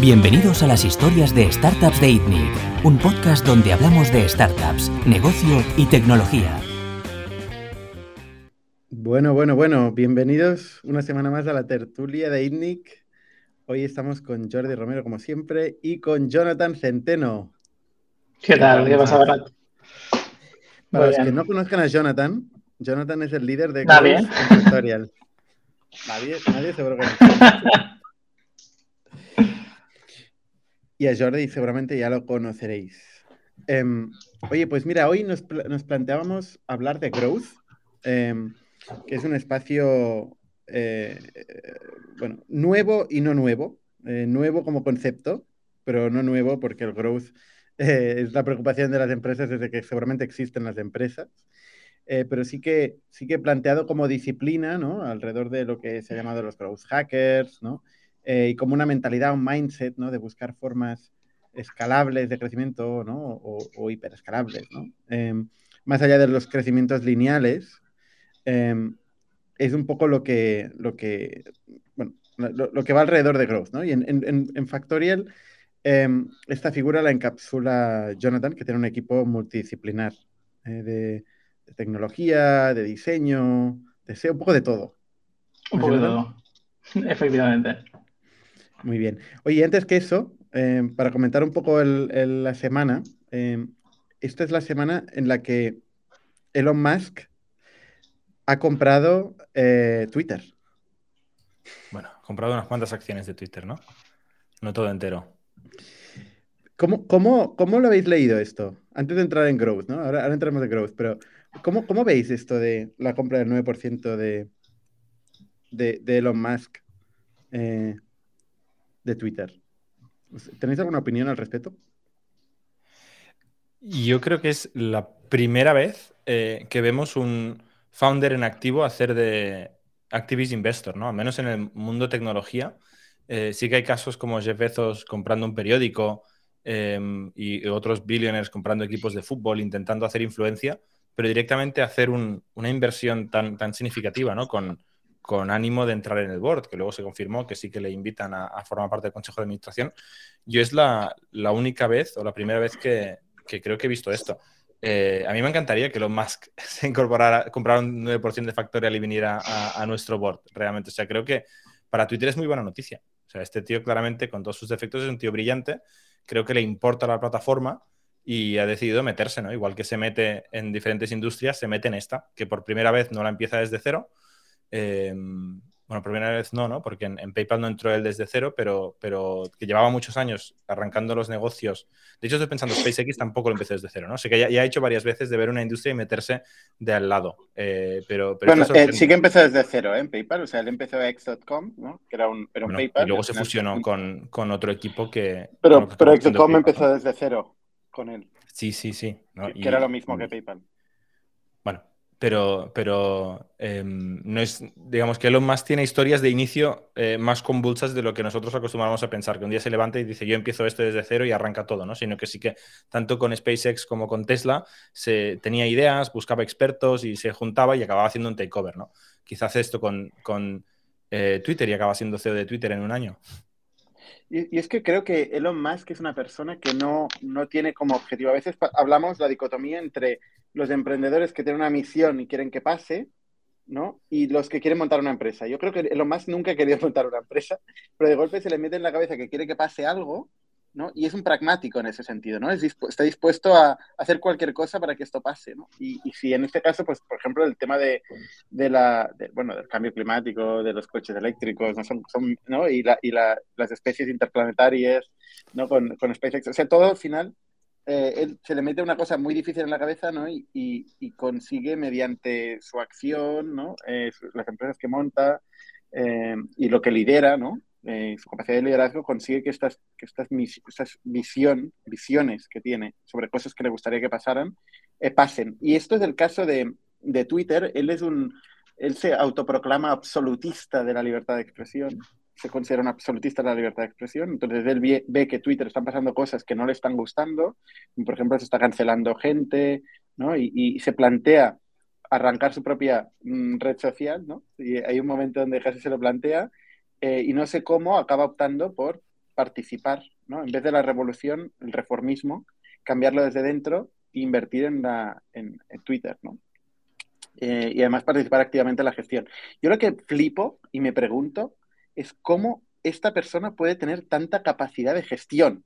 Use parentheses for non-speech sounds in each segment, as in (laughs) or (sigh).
Bienvenidos a las historias de Startups de ITNIC, un podcast donde hablamos de startups, negocio y tecnología. Bueno, bueno, bueno, bienvenidos una semana más a la tertulia de ITNIC. Hoy estamos con Jordi Romero, como siempre, y con Jonathan Centeno. ¿Qué tal? ¿Qué pasa? Para los que no conozcan a Jonathan, Jonathan es el líder de Nadie. Tutorial. Nadie, nadie seguro que no. Y a Jordi seguramente ya lo conoceréis. Em, oye, pues mira, hoy nos, pla- nos planteábamos hablar de Growth, em, que es un espacio, eh, bueno, nuevo y no nuevo. Eh, nuevo como concepto, pero no nuevo porque el growth eh, es la preocupación de las empresas desde que seguramente existen las empresas. Pero sí que, sí que planteado como disciplina, ¿no? Alrededor de lo que se ha llamado los growth hackers, ¿no? Eh, y como una mentalidad, un mindset, ¿no? De buscar formas escalables de crecimiento, ¿no? O, o hiperescalables, ¿no? Em, más allá de los crecimientos lineales, em, es un poco lo que, lo que, bueno, lo, lo que va alrededor de growth, ¿no? Y en, en- en- Factorial, em, esta figura la encapsula Jonathan, que tiene un equipo multidisciplinar eh, de, de tecnología, de diseño, de SEO, un poco de todo. Un poco de todo. (laughs) Efectivamente. Muy bien. Oye, antes que eso, eh, para comentar un poco el- el- la semana, eh, esta es la semana en la que Elon Musk ha comprado eh, Twitter. Bueno, he comprado unas cuantas acciones de Twitter, ¿no? No todo entero. ¿Cómo, cómo, cómo lo habéis leído esto? Antes de entrar en Growth, ¿no? Ahora, ahora entramos en Growth, pero ¿cómo, cómo veis esto de la compra del 9% de, de, de Elon Musk eh, de Twitter? ¿Tenéis alguna opinión al respecto? Yo creo que es la primera vez eh, que vemos un founder en activo hacer de activist investor, ¿no? Al menos en el mundo tecnología. Eh, sí que hay casos como Jeff Bezos comprando un periódico eh, y otros billionaires comprando equipos de fútbol, intentando hacer influencia, pero directamente hacer un- una inversión tan, tan significativa, ¿no? Con, con ánimo de entrar en el board, que luego se confirmó que sí que le invitan a, formar parte del consejo de administración. Yo es la, la única vez o la primera vez que, que creo que he visto esto. Eh, a mí me encantaría que Elon Musk (laughs) se incorporara, comprara un 9% de Factorial y viniera a, a nuestro board, realmente. O sea, creo que para Twitter es muy buena noticia. O sea, este tío claramente, con todos sus defectos, es un tío brillante. Creo que le importa la plataforma y ha decidido meterse, ¿no? Igual que se mete en diferentes industrias, se mete en esta, que por primera vez no la empieza desde cero. Eh, bueno, por primera vez no, ¿no? Porque en, en PayPal no entró él desde cero, pero, pero que llevaba muchos años arrancando los negocios. De hecho, estoy pensando, SpaceX tampoco lo empezó desde cero, ¿no? Sé que ya, ya ha hecho varias veces de ver una industria y meterse de al lado. Eh, pero, pero Bueno, eh, sí que empezó desde cero, ¿eh? En PayPal. O sea, él empezó X.com, ¿no? Que era un, era un Bueno, PayPal. y luego se fusionó con, con otro equipo que. Pero, que pero X.com empezó desde cero con él. Sí, sí, sí. ¿no? que, Y- que era lo mismo que PayPal. Pero, pero em, no es, digamos que Elon Musk tiene historias de inicio eh, más convulsas de lo que nosotros acostumbramos a pensar, que un día se levanta y dice yo empiezo esto desde cero y arranca todo, ¿no? Sino que sí que tanto con SpaceX como con Tesla se tenía ideas, buscaba expertos y se juntaba y acababa haciendo un takeover, ¿no? Quizás esto con, con eh, Twitter y acaba siendo CEO de Twitter en un año. Y, es que creo que Elon Musk es una persona que no, no tiene como objetivo. A veces hablamos la dicotomía entre los emprendedores que tienen una misión y quieren que pase, ¿no? Y los que quieren montar una empresa. Yo creo que Elon Musk nunca ha querido (laughs) montar una empresa, pero de golpe se le mete en la cabeza que quiere que pase algo, ¿no? Y es un pragmático en ese sentido, ¿no? Está dispuesto a hacer cualquier cosa para que esto pase, ¿no? Y, si en este caso, pues, por ejemplo, el tema de, bueno, del cambio climático, de los coches eléctricos, ¿no? Son, ¿no? Y, la, y la, las especies interplanetarias, ¿no? Con, con SpaceX. O sea, todo al final, eh, él se le mete una cosa muy difícil en la cabeza, ¿no? Y, consigue mediante su acción, ¿no? Eh, las empresas que monta eh, y lo que lidera, ¿no? Su capacidad de liderazgo consigue que estas, que estas, visión, visiones que tiene sobre cosas que le gustaría que pasaran, pasen. Y esto es el caso de, de Twitter. Él es un, él se autoproclama absolutista de la libertad de expresión. Se considera un absolutista de la libertad de expresión. Entonces él ve, que Twitter están pasando cosas que no le están gustando. Por ejemplo, se está cancelando gente, ¿no? Y, y se plantea arrancar su propia mm, red social, ¿no? Y hay un momento donde casi se lo plantea eh, y no sé cómo acaba optando por participar, ¿no? En vez de la revolución, el reformismo, cambiarlo desde dentro e invertir en, la, en, Twitter, ¿no? Eh, y además participar activamente en la gestión. Yo lo que flipo y me pregunto es cómo esta persona puede tener tanta capacidad de gestión.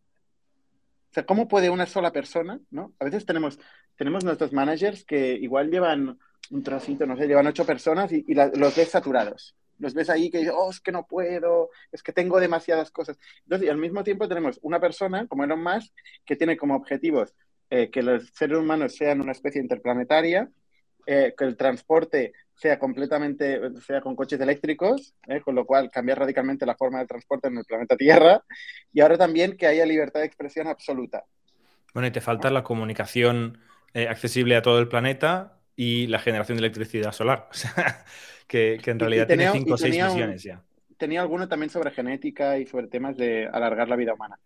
O sea, ¿cómo puede una sola persona, ¿no? A veces tenemos, tenemos nuestros managers que igual llevan un trocito, no sé, llevan ocho personas y, los ves saturados. Los ves ahí que dicen, oh, es que no puedo, es que tengo demasiadas cosas. Entonces, y al mismo tiempo tenemos una persona, como Elon Musk, que tiene como objetivos eh, que los seres humanos sean una especie interplanetaria, eh, que el transporte sea completamente, sea con coches eléctricos, eh, con lo cual cambiar radicalmente la forma de transporte en el planeta Tierra, y ahora también que haya libertad de expresión absoluta. Bueno, y te falta la comunicación accesible a todo el planeta y la generación de electricidad solar. (laughs) O sea, que, en realidad tiene cinco o seis misiones ya. Tenía alguno también sobre genética y sobre temas de alargar la vida humana.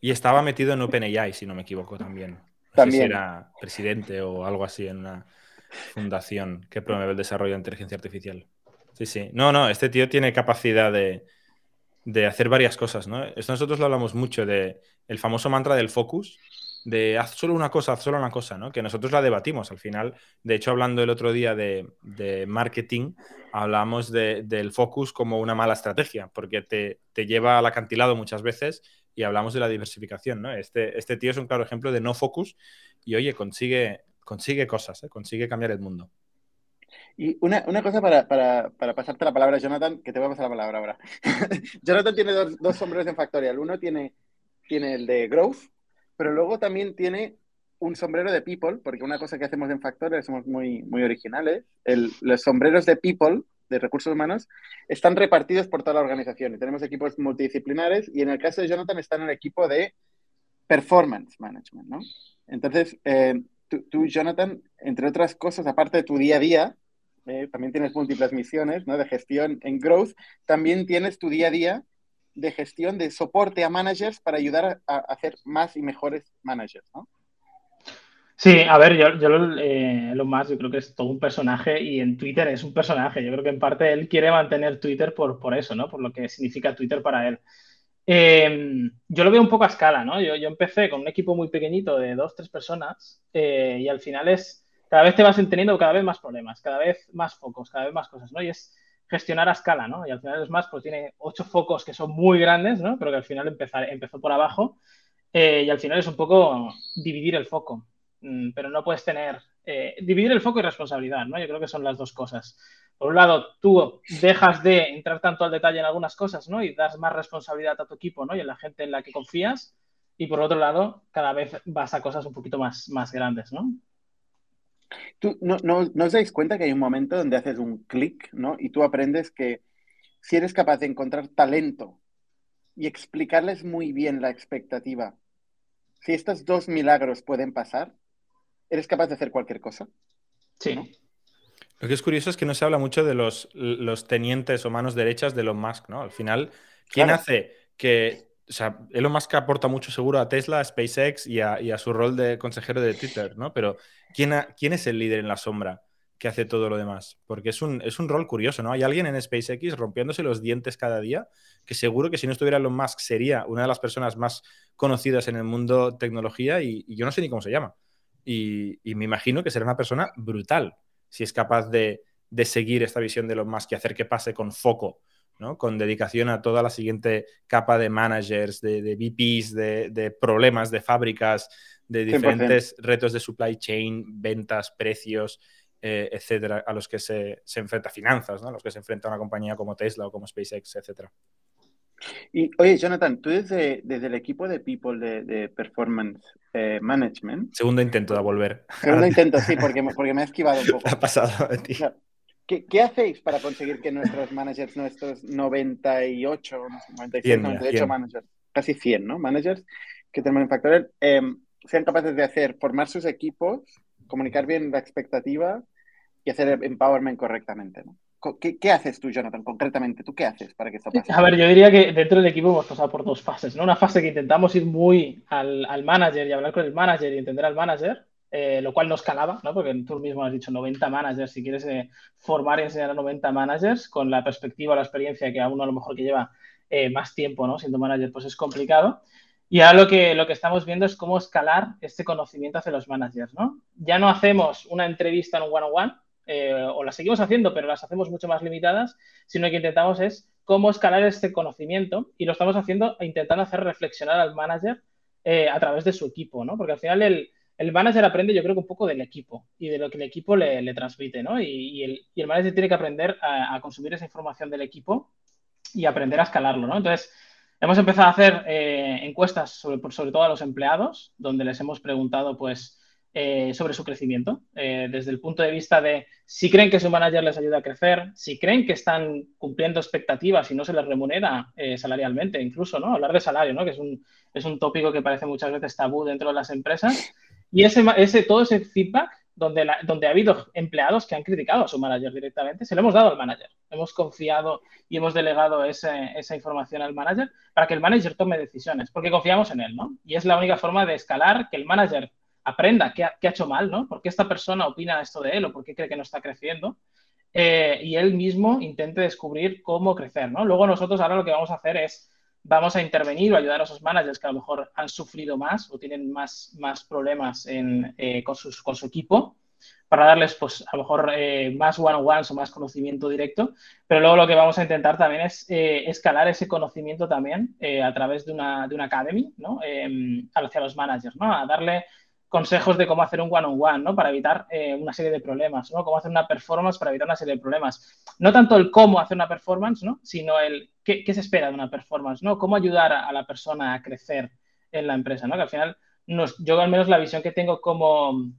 Y estaba metido en OpenAI, si no me equivoco, también. también. era presidente o algo así en una fundación que promueve el desarrollo de inteligencia artificial. Sí, sí. No, no, este tío tiene capacidad de, de hacer varias cosas, ¿no? Esto nosotros lo hablamos mucho de el famoso mantra del focus, de haz solo una cosa, haz solo una cosa, ¿no? Que nosotros la debatimos al final. De hecho, hablando el otro día de, marketing, hablamos del focus como una mala estrategia, porque te, lleva al acantilado muchas veces y hablamos de la diversificación, ¿no? Este, este tío es un claro ejemplo de no focus y, oye, consigue, consigue cosas, ¿eh? consigue cambiar el mundo. Y una, cosa para, pasarte la palabra, Jonathan, que te voy a pasar la palabra ahora. (laughs) Jonathan tiene dos, dos sombreros en Factorial. Uno tiene, tiene el de Growth, pero luego también tiene un sombrero de people, porque una cosa que hacemos en Factorial, somos muy, muy originales, los sombreros de people, de recursos humanos, están repartidos por toda la organización y tenemos equipos multidisciplinares y en el caso de Jonathan está en el equipo de performance management, ¿no? Entonces, eh, tú, Jonathan, entre otras cosas, aparte de tu día a día, eh, también tienes múltiples misiones ¿no? de gestión en growth, también tienes tu día a día de gestión, de soporte a managers para ayudar a, hacer más y mejores managers, ¿no? Sí, a ver, yo, eh, lo más, yo creo que es todo un personaje y en Twitter es un personaje. Yo creo que en parte él quiere mantener Twitter por, por eso, ¿no? Por lo que significa Twitter para él. Em, yo lo veo un poco a escala, ¿no? Yo, yo, empecé con un equipo muy pequeñito de dos, tres personas eh, y al final es, cada vez te vas teniendo cada vez más problemas, cada vez más focos, cada vez más cosas, ¿no? Y es, gestionar a escala, ¿no? Y al final es más, pues tiene ocho focos que son muy grandes, ¿no? Pero que al final empezar, empezó por abajo eh, y al final es un poco dividir el foco. Mm, pero no puedes tener, eh, dividir el foco y responsabilidad, ¿no? Yo creo que son las dos cosas. Por un lado, tú dejas de entrar tanto al detalle en algunas cosas, ¿no? Y das más responsabilidad a tu equipo, ¿no? Y a la gente en la que confías. Y por otro lado, cada vez vas a cosas un poquito más, más grandes, ¿no? Tú, no, no, ¿No os dais cuenta que hay un momento donde haces un clic, ¿no? Y tú aprendes que si eres capaz de encontrar talento y explicarles muy bien la expectativa, si estos dos milagros pueden pasar, eres capaz de hacer cualquier cosa. Sí. Lo que es curioso es que no se habla mucho de los, los tenientes o manos derechas de Elon Musk, ¿no? Al final, ¿quién hace que o sea, Elon Musk aporta mucho seguro a Tesla, a SpaceX y a, su rol de consejero de Twitter, ¿no? Pero ¿quién, ¿quién, es el líder en la sombra que hace todo lo demás? Porque es un, es un rol curioso, ¿no? Hay alguien en SpaceX rompiéndose los dientes cada día que seguro que si no estuviera Elon Musk sería una de las personas más conocidas en el mundo tecnología y, yo no sé ni cómo se llama. Y, me imagino que será una persona brutal si es capaz de, de seguir esta visión de Elon Musk y hacer que pase con foco con dedicación a toda la siguiente capa de managers, de, de VPs, de, problemas de fábricas, de diferentes retos de supply chain, ventas, precios, eh, etcétera, a los que se, enfrenta finanzas, ¿no? a los que se enfrenta una compañía como Tesla o como SpaceX, etcétera. Y oye, Jonathan, tú desde, desde el equipo de People de, Performance eh, Management. Segundo intento de volver. Segundo intento, sí, porque, porque me ha esquivado un (laughs) poco. ha pasado a ti. ¿Qué, hacéis para conseguir que nuestros managers, nuestros 98, 97, 98 managers, casi 100, ¿no? Managers que tenemos en Factorial, em, sean capaces de hacer, formar sus equipos, comunicar bien la expectativa y hacer empowerment correctamente, ¿no? ¿Qué, haces tú, Jonathan, concretamente? ¿Tú qué haces para que esto pase? A ver, yo diría que dentro del equipo hemos pasado por dos fases, ¿no? Una fase que intentamos ir muy al, al manager y hablar con el manager y entender al manager, eh, lo cual nos calaba, ¿no? porque tú mismo has dicho 90 managers, si quieres eh, formar y enseñar a 90 managers con la perspectiva, la experiencia que a uno a lo mejor que lleva eh, más tiempo, ¿no? Siendo manager, pues es complicado. Y ahora lo que, lo que estamos viendo es cómo escalar este conocimiento hacia los managers, ¿no? Ya no hacemos una entrevista en un one-on-one, eh, o las seguimos haciendo, pero las hacemos mucho más limitadas, sino que intentamos es cómo escalar este conocimiento y lo estamos haciendo intentando hacer reflexionar al manager eh, a través de su equipo, ¿no? Porque al final el, el, manager aprende, yo creo que un poco del equipo y de lo que el equipo le, le transmite, ¿no? Y, el, y, el, manager tiene que aprender a, a, consumir esa información del equipo y aprender a escalarlo, ¿no? Entonces, hemos empezado a hacer eh, encuestas sobre, sobre todo a los empleados, donde les hemos preguntado, pues, eh, sobre su crecimiento, eh, desde el punto de vista de si creen que su manager les ayuda a crecer, si creen que están cumpliendo expectativas y no se les remunera eh, salarialmente, incluso, ¿no? Hablar de salario, ¿no? Que es un, es un tópico que parece muchas veces tabú dentro de las empresas. Y ese, ese, todo ese feedback donde, donde ha habido empleados que han criticado a su manager directamente, se lo hemos dado al manager. Hemos confiado y hemos delegado ese, esa información al manager para que el manager tome decisiones, porque confiamos en él, ¿no? Y es la única forma de escalar que el manager aprenda qué ha, hecho mal, ¿no? ¿Por qué esta persona opina esto de él o por qué cree que no está creciendo? Eh, y él mismo intente descubrir cómo crecer, ¿no? Luego nosotros ahora lo que vamos a hacer es, vamos a intervenir o ayudar a esos managers que a lo mejor han sufrido más o tienen más, más problemas en, eh, con, sus, con, su equipo para darles, pues, a lo mejor eh, más one-on-ones o más conocimiento directo, pero luego lo que vamos a intentar también es eh, escalar ese conocimiento también a través de una, de una academy, ¿no? hacia los managers, ¿no? A darle consejos de cómo hacer un one-on-one, -on -one, ¿no? Para evitar eh, una serie de problemas, ¿no? Cómo hacer una performance para evitar una serie de problemas. No tanto el cómo hacer una performance, ¿no? Sino el qué, se espera de una performance, ¿no? Cómo ayudar a, la persona a crecer en la empresa, ¿no? Que al final, yo al menos la visión que tengo como,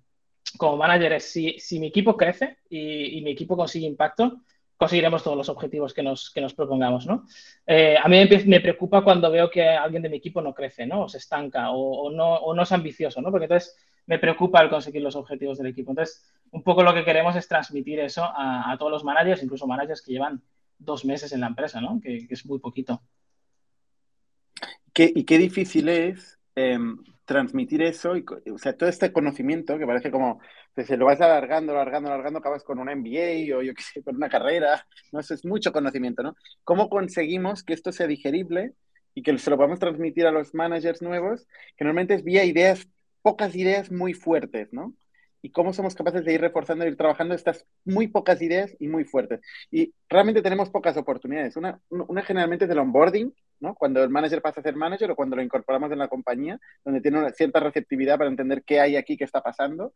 como manager es si, si mi equipo crece y mi equipo consigue impacto, conseguiremos todos los objetivos que nos, que nos propongamos, ¿no? Eh, a mí me preocupa cuando veo que alguien de mi equipo no crece, ¿no? O se estanca o, no, o no es ambicioso, ¿no? Porque entonces me preocupa el conseguir los objetivos del equipo. Entonces, un poco lo que queremos es transmitir eso a, todos los managers, incluso managers que llevan dos meses en la empresa, ¿no? Que, es muy poquito. ¿Qué, y qué difícil es eh, transmitir eso, y, o sea, todo este conocimiento que parece como, que se lo vas alargando, alargando, alargando, acabas con un MBA o yo qué sé, con una carrera, ¿no? Eso es mucho conocimiento, ¿no? ¿Cómo conseguimos que esto sea digerible y que se lo podamos transmitir a los managers nuevos, que normalmente es vía ideas, pocas ideas muy fuertes, ¿no? y cómo somos capaces de ir reforzando, ir trabajando estas muy pocas ideas y muy fuertes. Y realmente tenemos pocas oportunidades. Una, una generalmente es el onboarding, ¿no? Cuando el manager pasa a ser manager o cuando lo incorporamos en la compañía, donde tiene una cierta receptividad para entender qué hay aquí, qué está pasando.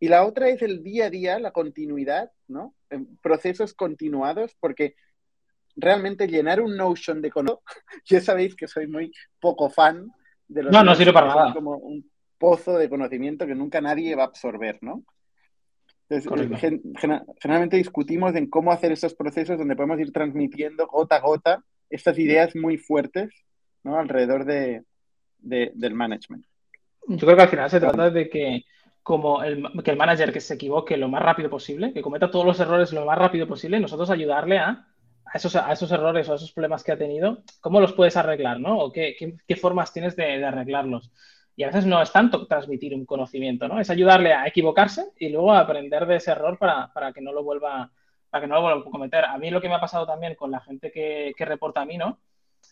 Y la otra es el día a día, la continuidad, ¿no? En procesos continuados, porque realmente llenar un Notion de conocimiento, (laughs) ya sabéis que soy muy poco fan de los... No, no sirve para nada. Como un pozo de conocimiento que nunca nadie va a absorber, ¿no? Entonces, gen, generalmente discutimos en cómo hacer esos procesos donde podemos ir transmitiendo gota a gota estas ideas muy fuertes, ¿no? Alrededor de, de, del management. Yo creo que al final se trata de que como el, que el manager que se equivoque lo más rápido posible, que cometa todos los errores lo más rápido posible, nosotros ayudarle a, a, esos, a esos errores o a esos problemas que ha tenido, cómo los puedes arreglar, ¿no? O qué, qué, qué formas tienes de, de arreglarlos. Y a veces no es tanto transmitir un conocimiento, ¿no? Es ayudarle a equivocarse y luego a aprender de ese error para, para, que no lo vuelva para que no lo vuelva a cometer. A mí lo que me ha pasado también con la gente que, reporta a mí, ¿no?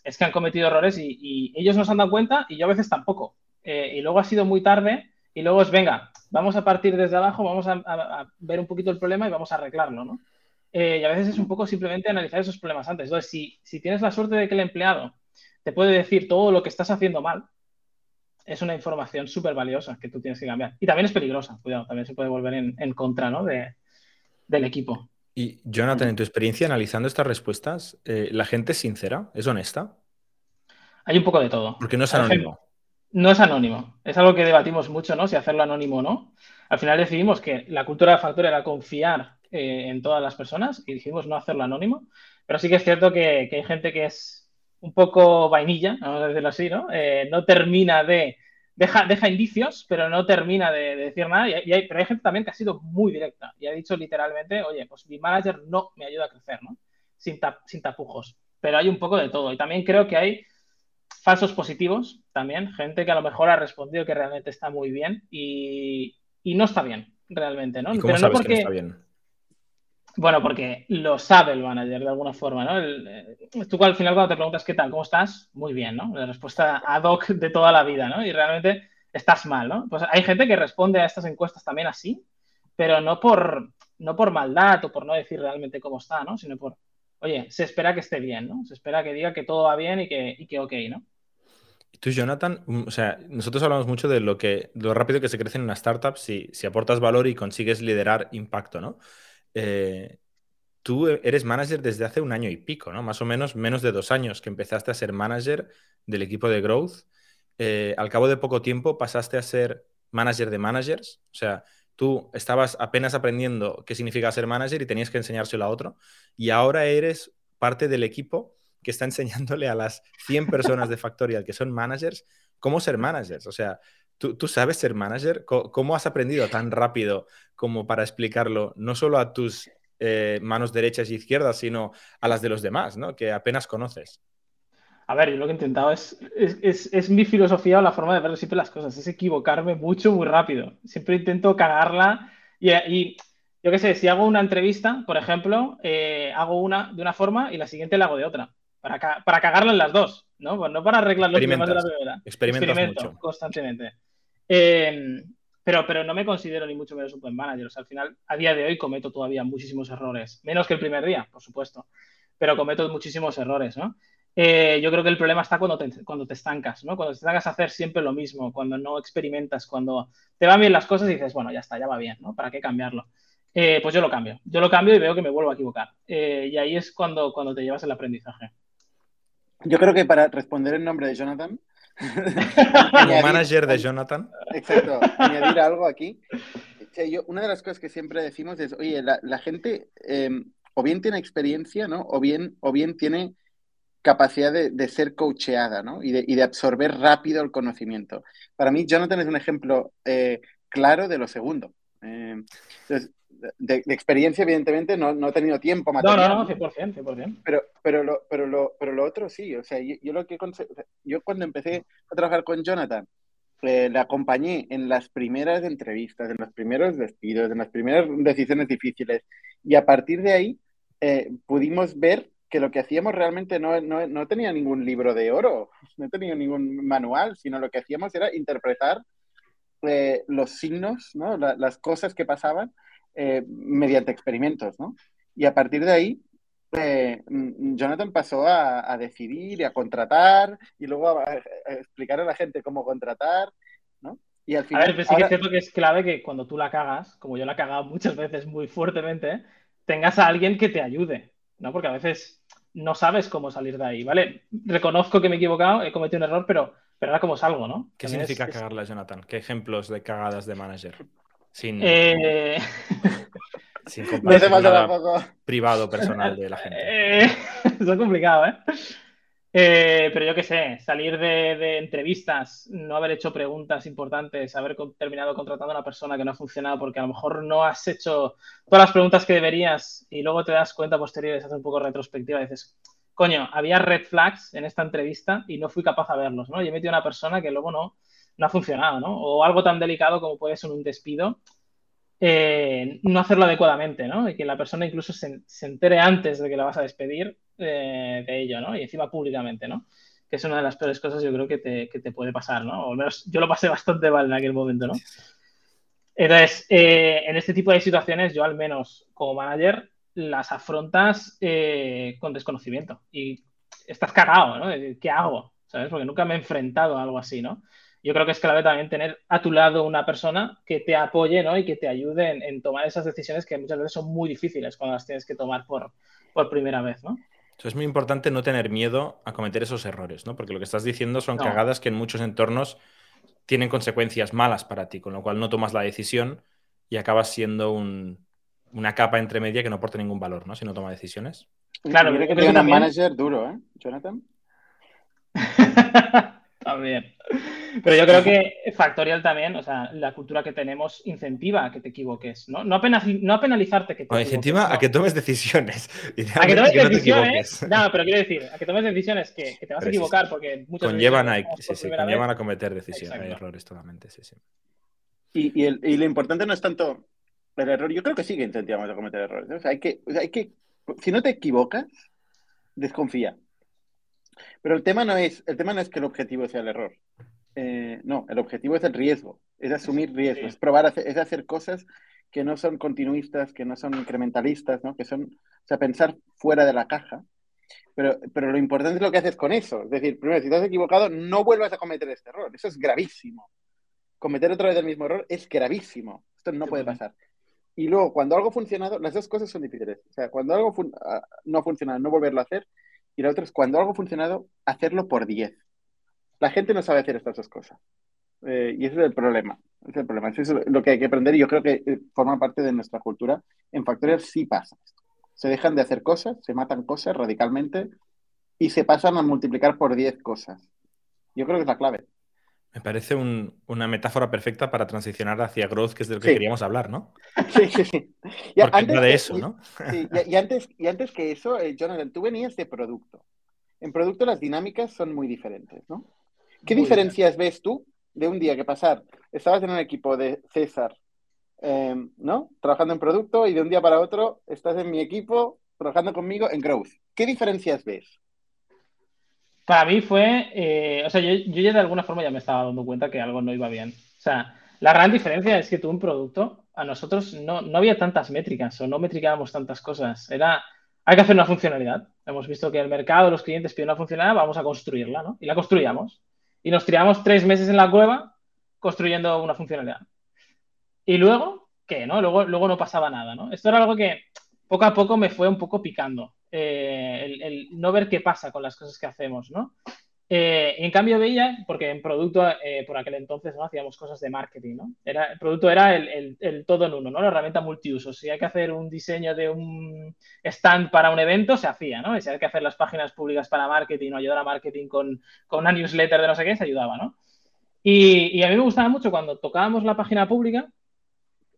Es que han cometido errores y, ellos no se han dado cuenta y yo a veces tampoco. Eh, y luego ha sido muy tarde y luego es, venga, vamos a partir desde abajo, vamos a, ver un poquito el problema y vamos a arreglarlo, ¿no? Eh, y a veces es un poco simplemente analizar esos problemas antes. Entonces, si, tienes la suerte de que el empleado te puede decir todo lo que estás haciendo mal, es una información súper valiosa que tú tienes que cambiar. Y también es peligrosa, cuidado, también se puede volver en, contra ¿no? de, del equipo. Y Jonathan, en tu experiencia analizando estas respuestas, eh, ¿la gente es sincera? ¿Es honesta? Hay un poco de todo. Porque no es anónimo. No es anónimo. Es algo que debatimos mucho, ¿no? Si hacerlo anónimo o no. Al final decidimos que la cultura de Factor era confiar eh, en todas las personas y decidimos no hacerlo anónimo. Pero sí que es cierto que, que hay gente que es un poco vainilla, vamos a decirlo así, ¿no? Eh, no termina de... Deja, deja, indicios, pero no termina de, de decir nada. Y, y hay, pero hay gente también que ha sido muy directa y ha dicho literalmente, oye, pues mi manager no me ayuda a crecer, ¿no? Sin, tap, sin tapujos. Pero hay un poco de todo. Y también creo que hay falsos positivos también, gente que a lo mejor ha respondido que realmente está muy bien y, y no está bien, realmente, ¿no? ¿Y cómo pero sabes no porque... que no está bien? Bueno, porque lo sabe el manager de alguna forma, ¿no? Eh, tú al final cuando te preguntas qué tal, ¿cómo estás? Muy bien, ¿no? La respuesta ad hoc de toda la vida, ¿no? Y realmente estás mal, ¿no? Pues hay gente que responde a estas encuestas también así, pero no por, no por maldad o por no decir realmente cómo está, ¿no? Sino por, oye, se espera que esté bien, ¿no? Se espera que diga que todo va bien y que, y que ok, ¿no? Tú, Jonathan, mm, o sea, nosotros hablamos mucho de lo que lo rápido que se crece en una startup si, si aportas valor y consigues liderar impacto, ¿no? Eh, tú eres manager desde hace un año y pico, ¿no? Más o menos menos de dos años que empezaste a ser manager del equipo de growth. Eh, al cabo de poco tiempo pasaste a ser manager de managers. O sea, tú estabas apenas aprendiendo qué significa ser manager y tenías que enseñárselo a otro. Y ahora eres parte del equipo que está enseñándole a las 100 personas de Factorial que son managers cómo ser managers. O sea, ¿Tú, sabes ser manager? ¿Cómo has aprendido tan rápido como para explicarlo no solo a tus eh, manos derechas e izquierdas, sino a las de los demás, ¿no? que apenas conoces? A ver, yo lo que he intentado es, es, mi filosofía o la forma de ver siempre las cosas, es equivocarme mucho, muy rápido. Siempre intento cagarla y, yo qué sé, si hago una entrevista, por ejemplo, eh, hago una de una forma y la siguiente la hago de otra, para, para cagarla en las dos, ¿no? Pues no para arreglar los problemas de la primera. Experimento mucho. constantemente. Em, pero, pero no me considero ni mucho menos un buen manager. Al final, a día de hoy cometo todavía muchísimos errores. Menos que el primer día, por supuesto. Pero cometo muchísimos errores, ¿no? Eh, yo creo que el problema está cuando te, cuando te estancas, ¿no? Cuando te estancas a hacer siempre lo mismo, cuando no experimentas, cuando te van bien las cosas y dices, bueno, ya está, ya va bien, ¿no? ¿Para qué cambiarlo? Eh, pues yo lo cambio. Yo lo cambio y veo que me vuelvo a equivocar. Eh, y ahí es cuando, cuando te llevas el aprendizaje. Yo creo que para responder en nombre de Jonathan, Como manager de Jonathan. Exacto, añadir algo aquí. una de las cosas que siempre decimos es, oye, la, gente em, o bien tiene experiencia, ¿no? O bien, o bien tiene capacidad de, ser coacheada, ¿no? Y de, y de, absorber rápido el conocimiento. Para mí, Jonathan es un ejemplo eh, claro de lo segundo. Em, entonces, de, experiencia, evidentemente, no, no, he tenido tiempo material. No, no, no, 100%, 100%. Pero, pero, lo, pero, lo, pero lo otro sí, o sea, yo, lo que yo cuando empecé a trabajar con Jonathan, eh, le acompañé en las primeras entrevistas, en los primeros despidos, en las primeras decisiones difíciles, y a partir de ahí eh, pudimos ver que lo que hacíamos realmente no, no, no, tenía ningún libro de oro, (laughs) no tenía ningún manual, sino lo que hacíamos era interpretar eh, los signos, ¿no? las cosas que pasaban eh, mediante experimentos, ¿no? Y a partir de ahí, eh, mm, Jonathan pasó a, decidir y a contratar y luego a, explicar a la gente cómo contratar, ¿no? Y al final. A ver, pero sí que es cierto que es clave que cuando tú la cagas, como yo la he cagado muchas veces muy fuertemente, tengas a alguien que te ayude, ¿no? Porque a veces no sabes cómo salir de ahí, ¿vale? Reconozco que me he equivocado, he cometido un error, pero, pero ahora cómo salgo, ¿no? ¿Qué significa cagarla, Jonathan? ¿Qué ejemplos de cagadas de manager? Sin, eh... (laughs) sin nada privado, personal de la (laughs) gente. Eh, (laughs) eso es complicado, ¿eh? ¿eh? pero yo qué sé, salir de, entrevistas, no haber hecho preguntas importantes, haber terminado contratando a una persona que no ha funcionado porque a lo mejor no has hecho todas las preguntas que deberías y luego te das cuenta posteriores, haces un poco retrospectiva y dices, coño, había red flags en esta entrevista y no fui capaz de verlos, ¿no? Y he metido a una persona que luego no, no ha funcionado, ¿no? O algo tan delicado como puede ser un despido, eh, no hacerlo adecuadamente, ¿no? Y que la persona incluso se, entere antes de que la vas a despedir eh, de ello, ¿no? Y encima públicamente, ¿no? Que es una de las peores cosas yo creo que te, puede pasar, ¿no? O al menos yo lo pasé (laughs) bastante mal en aquel momento, ¿no? Entonces, eh, en este tipo de situaciones, yo al menos como manager las afrontas con desconocimiento y estás cagado, ¿no? ¿Qué hago? ¿Sabes? Porque nunca me he enfrentado a algo así, ¿no? Yo creo que es clave también tener a tu lado una persona que te apoye ¿no? y que te ayude en, tomar esas decisiones que muchas veces son muy difíciles cuando las tienes que tomar por, por primera vez. ¿no? es muy importante no tener miedo a cometer esos errores, ¿no? porque lo que estás diciendo son cagadas que en muchos entornos tienen consecuencias malas para ti, con lo cual no tomas la decisión y acabas siendo una capa entre media que no aporta ningún valor, ¿no? Si no toma decisiones. Claro, creo que tiene un manager duro, ¿eh, Jonathan? (laughs) También. Pero yo creo que Factorial también, o sea, la cultura que tenemos incentiva a que te equivoques, ¿no? No a, no penalizarte que te equivoques. Incentiva a que tomes decisiones. (laughs) A que tomes decisiones. No, pero quiero decir, a que tomes decisiones que, te vas a equivocar porque muchas conllevan a, sí, sí, conllevan a cometer decisiones, hay errores totalmente, sí, sí. Y, y, lo importante no es tanto el error, yo creo que sí que incentivamos a cometer errores. hay, que, hay que, si no te equivocas, desconfía. Pero el tema no es, el tema no es que el objetivo sea el error. Eh, no, el objetivo es el riesgo, es asumir riesgos, es probar, es hacer cosas que no son continuistas, que no son incrementalistas, ¿no? que son, o sea, pensar fuera de la caja. Pero, pero lo importante es lo que haces con eso. Es decir, primero, si te has equivocado, no vuelvas a cometer este error. Eso es gravísimo. Cometer otra vez el mismo error es gravísimo. Esto no puede pasar. Y luego, cuando algo ha funcionado, las dos cosas son difíciles. O sea, cuando algo ah, no ha funcionado, no volverlo a hacer. Y la otra es cuando algo ha funcionado, hacerlo por 10. La gente no sabe hacer estas dos cosas. Eh, y ese es el problema. Ese es el problema. Eso es lo que hay que aprender y yo creo que eh, forma parte de nuestra cultura. En Factorial sí pasa Se dejan de hacer cosas, se matan cosas radicalmente y se pasan a multiplicar por 10 cosas. Yo creo que es la clave. Me parece una metáfora perfecta para transicionar hacia growth, que es de lo que queríamos hablar, ¿no? (laughs) Sí, sí, sí. Y antes de eso, ¿no? Sí, y, antes, y antes que eso, eh, Jonathan, tú venías de producto. En producto las dinámicas son muy diferentes, ¿no? ¿Qué diferencias ves tú de un día que pasar? Estabas en un equipo de César, em, ¿no? Trabajando en producto y de un día para otro estás en mi equipo trabajando conmigo en growth. ¿Qué diferencias ves? Para mí fue, eh, o sea, yo, ya de alguna forma ya me estaba dando cuenta que algo no iba bien. O sea, la gran diferencia es que tú un producto, a nosotros no, no había tantas métricas o no metricábamos tantas cosas. Era, hay que hacer una funcionalidad. Hemos visto que el mercado, los clientes piden una funcionalidad, vamos a construirla, ¿no? Y la construíamos. Y nos tiramos tres meses en la cueva construyendo una funcionalidad. Y luego, ¿qué? ¿no? Luego, luego no pasaba nada, ¿no? Esto era algo que poco a poco me fue un poco picando. Eh, el, no ver qué pasa con las cosas que hacemos, ¿no? Eh, en cambio veía, porque en producto eh, por aquel entonces no hacíamos cosas de marketing, ¿no? Era, el producto era el, todo en uno, ¿no? La herramienta multiuso. Si hay que hacer un diseño de un stand para un evento, se hacía, ¿no? Y si hay que hacer las páginas públicas para marketing o ayudar a marketing con, una newsletter de no sé qué, se ayudaba, ¿no? Y, y, a mí me gustaba mucho cuando tocábamos la página pública,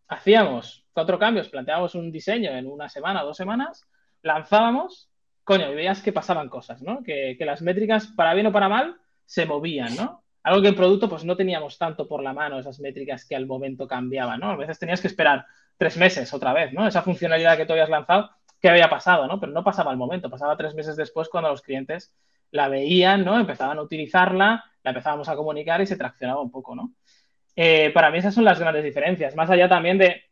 hacíamos cuatro cambios, planteábamos un diseño en una semana dos semanas lanzábamos, coño, y veías que pasaban cosas, ¿no? Que, las métricas, para bien o para mal, se movían, ¿no? Algo que en producto, pues no teníamos tanto por la mano esas métricas que al momento cambiaban, ¿no? A veces tenías que esperar tres meses otra vez, ¿no? Esa funcionalidad que tú habías lanzado, ¿qué había pasado, ¿no? Pero no pasaba al momento, pasaba tres meses después cuando los clientes la veían, ¿no? Empezaban a utilizarla, la empezábamos a comunicar y se traccionaba un poco, ¿no? Eh, para mí esas son las grandes diferencias, más allá también de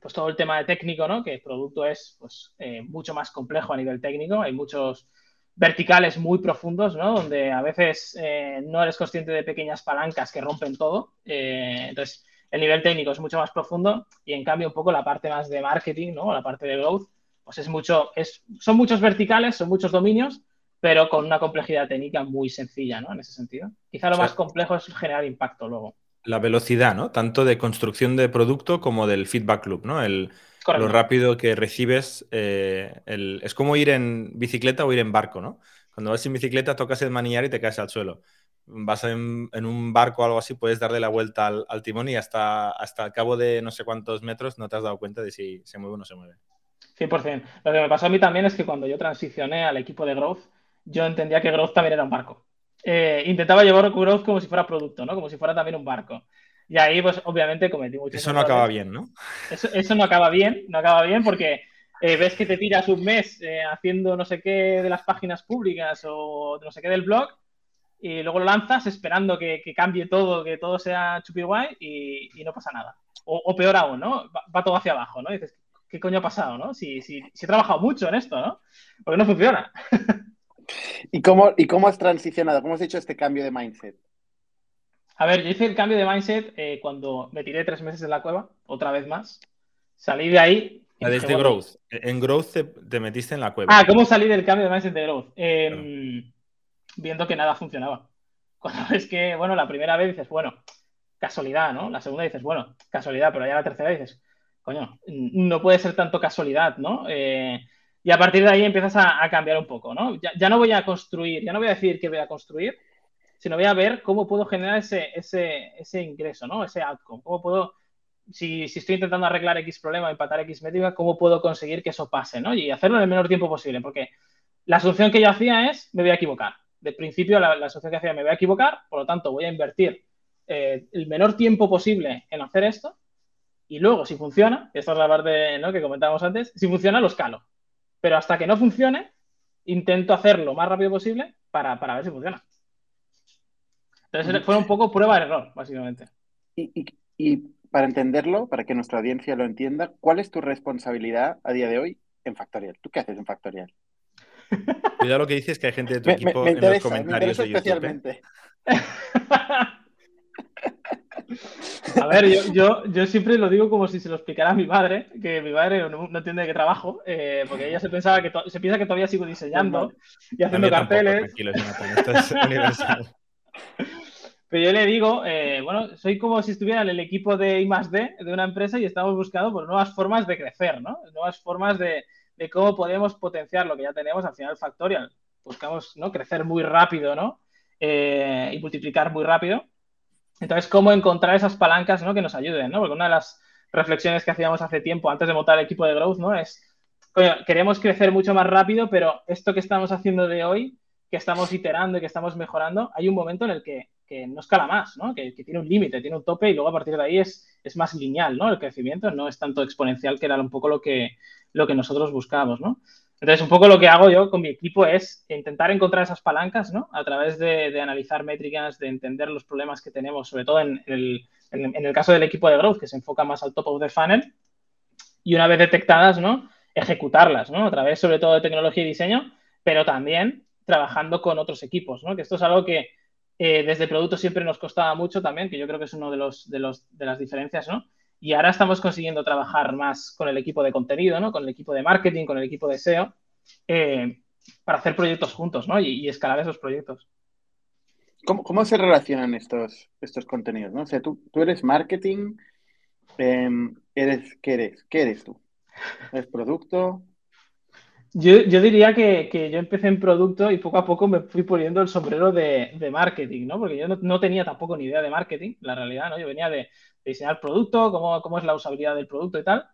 pues todo el tema de técnico, ¿no? Que el producto es pues, eh, mucho más complejo a nivel técnico, hay muchos verticales muy profundos, ¿no? Donde a veces eh, no eres consciente de pequeñas palancas que rompen todo. Eh, entonces, el nivel técnico es mucho más profundo y en cambio un poco la parte más de marketing, ¿no? La parte de growth, pues es mucho, es, son muchos verticales, son muchos dominios, pero con una complejidad técnica muy sencilla, ¿no? En ese sentido. Quizá lo más complejo es generar impacto luego la velocidad, ¿no? Tanto de construcción de producto como del feedback loop, ¿no? El, lo rápido que recibes. Eh, es como ir en bicicleta o ir en barco, ¿no? Cuando vas en bicicleta tocas el manillar y te caes al suelo. Vas en, un barco o algo así, puedes darle la vuelta al, timón y hasta, hasta el cabo de no sé cuántos metros no te has dado cuenta de si se mueve o no se mueve. 100%. Lo que me pasó a mí también es que cuando yo transicioné al equipo de Growth, yo entendía que Growth también era un barco. Eh, intentaba llevar growth como si fuera producto, ¿no? Como si fuera también un barco. Y ahí, pues, obviamente cometí muchos Eso no acaba bien, ¿no? Eso, no acaba bien, no acaba bien porque eh, ves que te tiras un mes eh, haciendo no sé qué de las páginas públicas o no sé qué del blog y luego lo lanzas esperando que, cambie todo, que todo sea chupi guay y, no pasa nada. O, peor aún, ¿no? Va, todo hacia abajo, ¿no? dices, ¿qué coño ha pasado, no? Si, si, si he trabajado mucho en esto, ¿no? Porque no funciona. (laughs) ¿Y cómo, ¿Y cómo has transicionado? ¿Cómo has hecho este cambio de mindset? A ver, yo hice el cambio de mindset eh, cuando me tiré tres meses en la cueva, otra vez más. Salí de ahí. desde Growth. En Growth te, metiste en la cueva. Ah, ¿cómo salí del cambio de mindset de Growth? Em, viendo que nada funcionaba. (laughs) Cuando es que, bueno, la primera vez dices, bueno, casualidad, ¿no? La segunda dices, bueno, casualidad, pero ya la tercera dices, coño, no puede ser tanto casualidad, ¿no? Eh, y a partir de ahí empiezas a, cambiar un poco, ¿no? Ya, no voy a construir, ya no voy a decir que voy a construir, sino voy a ver cómo puedo generar ese, ese, ingreso, ¿no? Ese outcome. ¿Cómo puedo, si, estoy intentando arreglar X problema, empatar X métrica, cómo puedo conseguir que eso pase, ¿no? Y hacerlo en el menor tiempo posible, porque la solución que yo hacía es, me voy a equivocar. De principio, la, la solución que hacía, me voy a equivocar, por lo tanto, voy a invertir eh, el menor tiempo posible en hacer esto Y luego, si funciona, esta es la parte ¿no? que comentábamos antes, si funciona, lo escalo. Pero hasta que no funcione, intento hacerlo lo más rápido posible para, ver si funciona. Entonces fue un poco prueba de error, básicamente. Y, para entenderlo, para que nuestra audiencia lo entienda, ¿cuál es tu responsabilidad a día de hoy en Factorial? ¿Tú qué haces en Factorial? (laughs) Cuidado lo que dices, que hay gente de tu equipo en los comentarios me ¿eh? especialmente. (laughs) A ver, yo, yo, siempre lo digo como si se lo explicara a mi madre, que mi madre no, entiende de qué trabajo, eh, porque ella se pensaba que se piensa que todavía sigo diseñando y haciendo carteles. (laughs) Pero yo le digo, eh, bueno, soy como si estuviera en el equipo de I D de una empresa y estamos buscando pues, nuevas formas de crecer, ¿no? Nuevas formas de, de cómo podemos potenciar lo que ya tenemos al final Factorial. Buscamos ¿no? crecer muy rápido, ¿no? Eh, y multiplicar muy rápido. Entonces, ¿cómo encontrar esas palancas ¿no? que nos ayuden? ¿no? Porque una de las reflexiones que hacíamos hace tiempo, antes de montar el equipo de Growth, ¿no? Es, queremos crecer mucho más rápido, pero esto que estamos haciendo de hoy, que estamos iterando y que estamos mejorando, hay un momento en el que, no escala más, ¿no? Que, tiene un límite, tiene un tope y luego a partir de ahí es, es más lineal, ¿no? El crecimiento no es tanto exponencial, que era un poco lo que, lo que nosotros buscamos, ¿no? Entonces, un poco lo que hago yo con mi equipo es intentar encontrar esas palancas, ¿no? A través de, analizar métricas, de entender los problemas que tenemos, sobre todo en el, en, el, caso del equipo de growth, que se enfoca más al top of the funnel, y una vez detectadas, ¿no? Ejecutarlas, ¿no? A través, sobre todo, de tecnología y diseño, pero también trabajando con otros equipos, ¿no? Que esto es algo que eh, desde producto siempre nos costaba mucho también, que yo creo que es uno de, los, de, los, de las diferencias, ¿no? Y ahora estamos consiguiendo trabajar más con el equipo de contenido, ¿no? Con el equipo de marketing, con el equipo de SEO, eh, para hacer proyectos juntos, ¿no? Y, escalar esos proyectos. ¿Cómo, se relacionan estos, estos contenidos, no? O sea, tú, tú eres marketing, em, eres, ¿qué eres? ¿Qué eres tú? ¿Eres producto? Yo, diría que, yo empecé en producto y poco a poco me fui poniendo el sombrero de, marketing, ¿no? Porque yo no, tenía tampoco ni idea de marketing, la realidad, ¿no? Yo venía de, diseñar producto, cómo, cómo, es la usabilidad del producto y tal.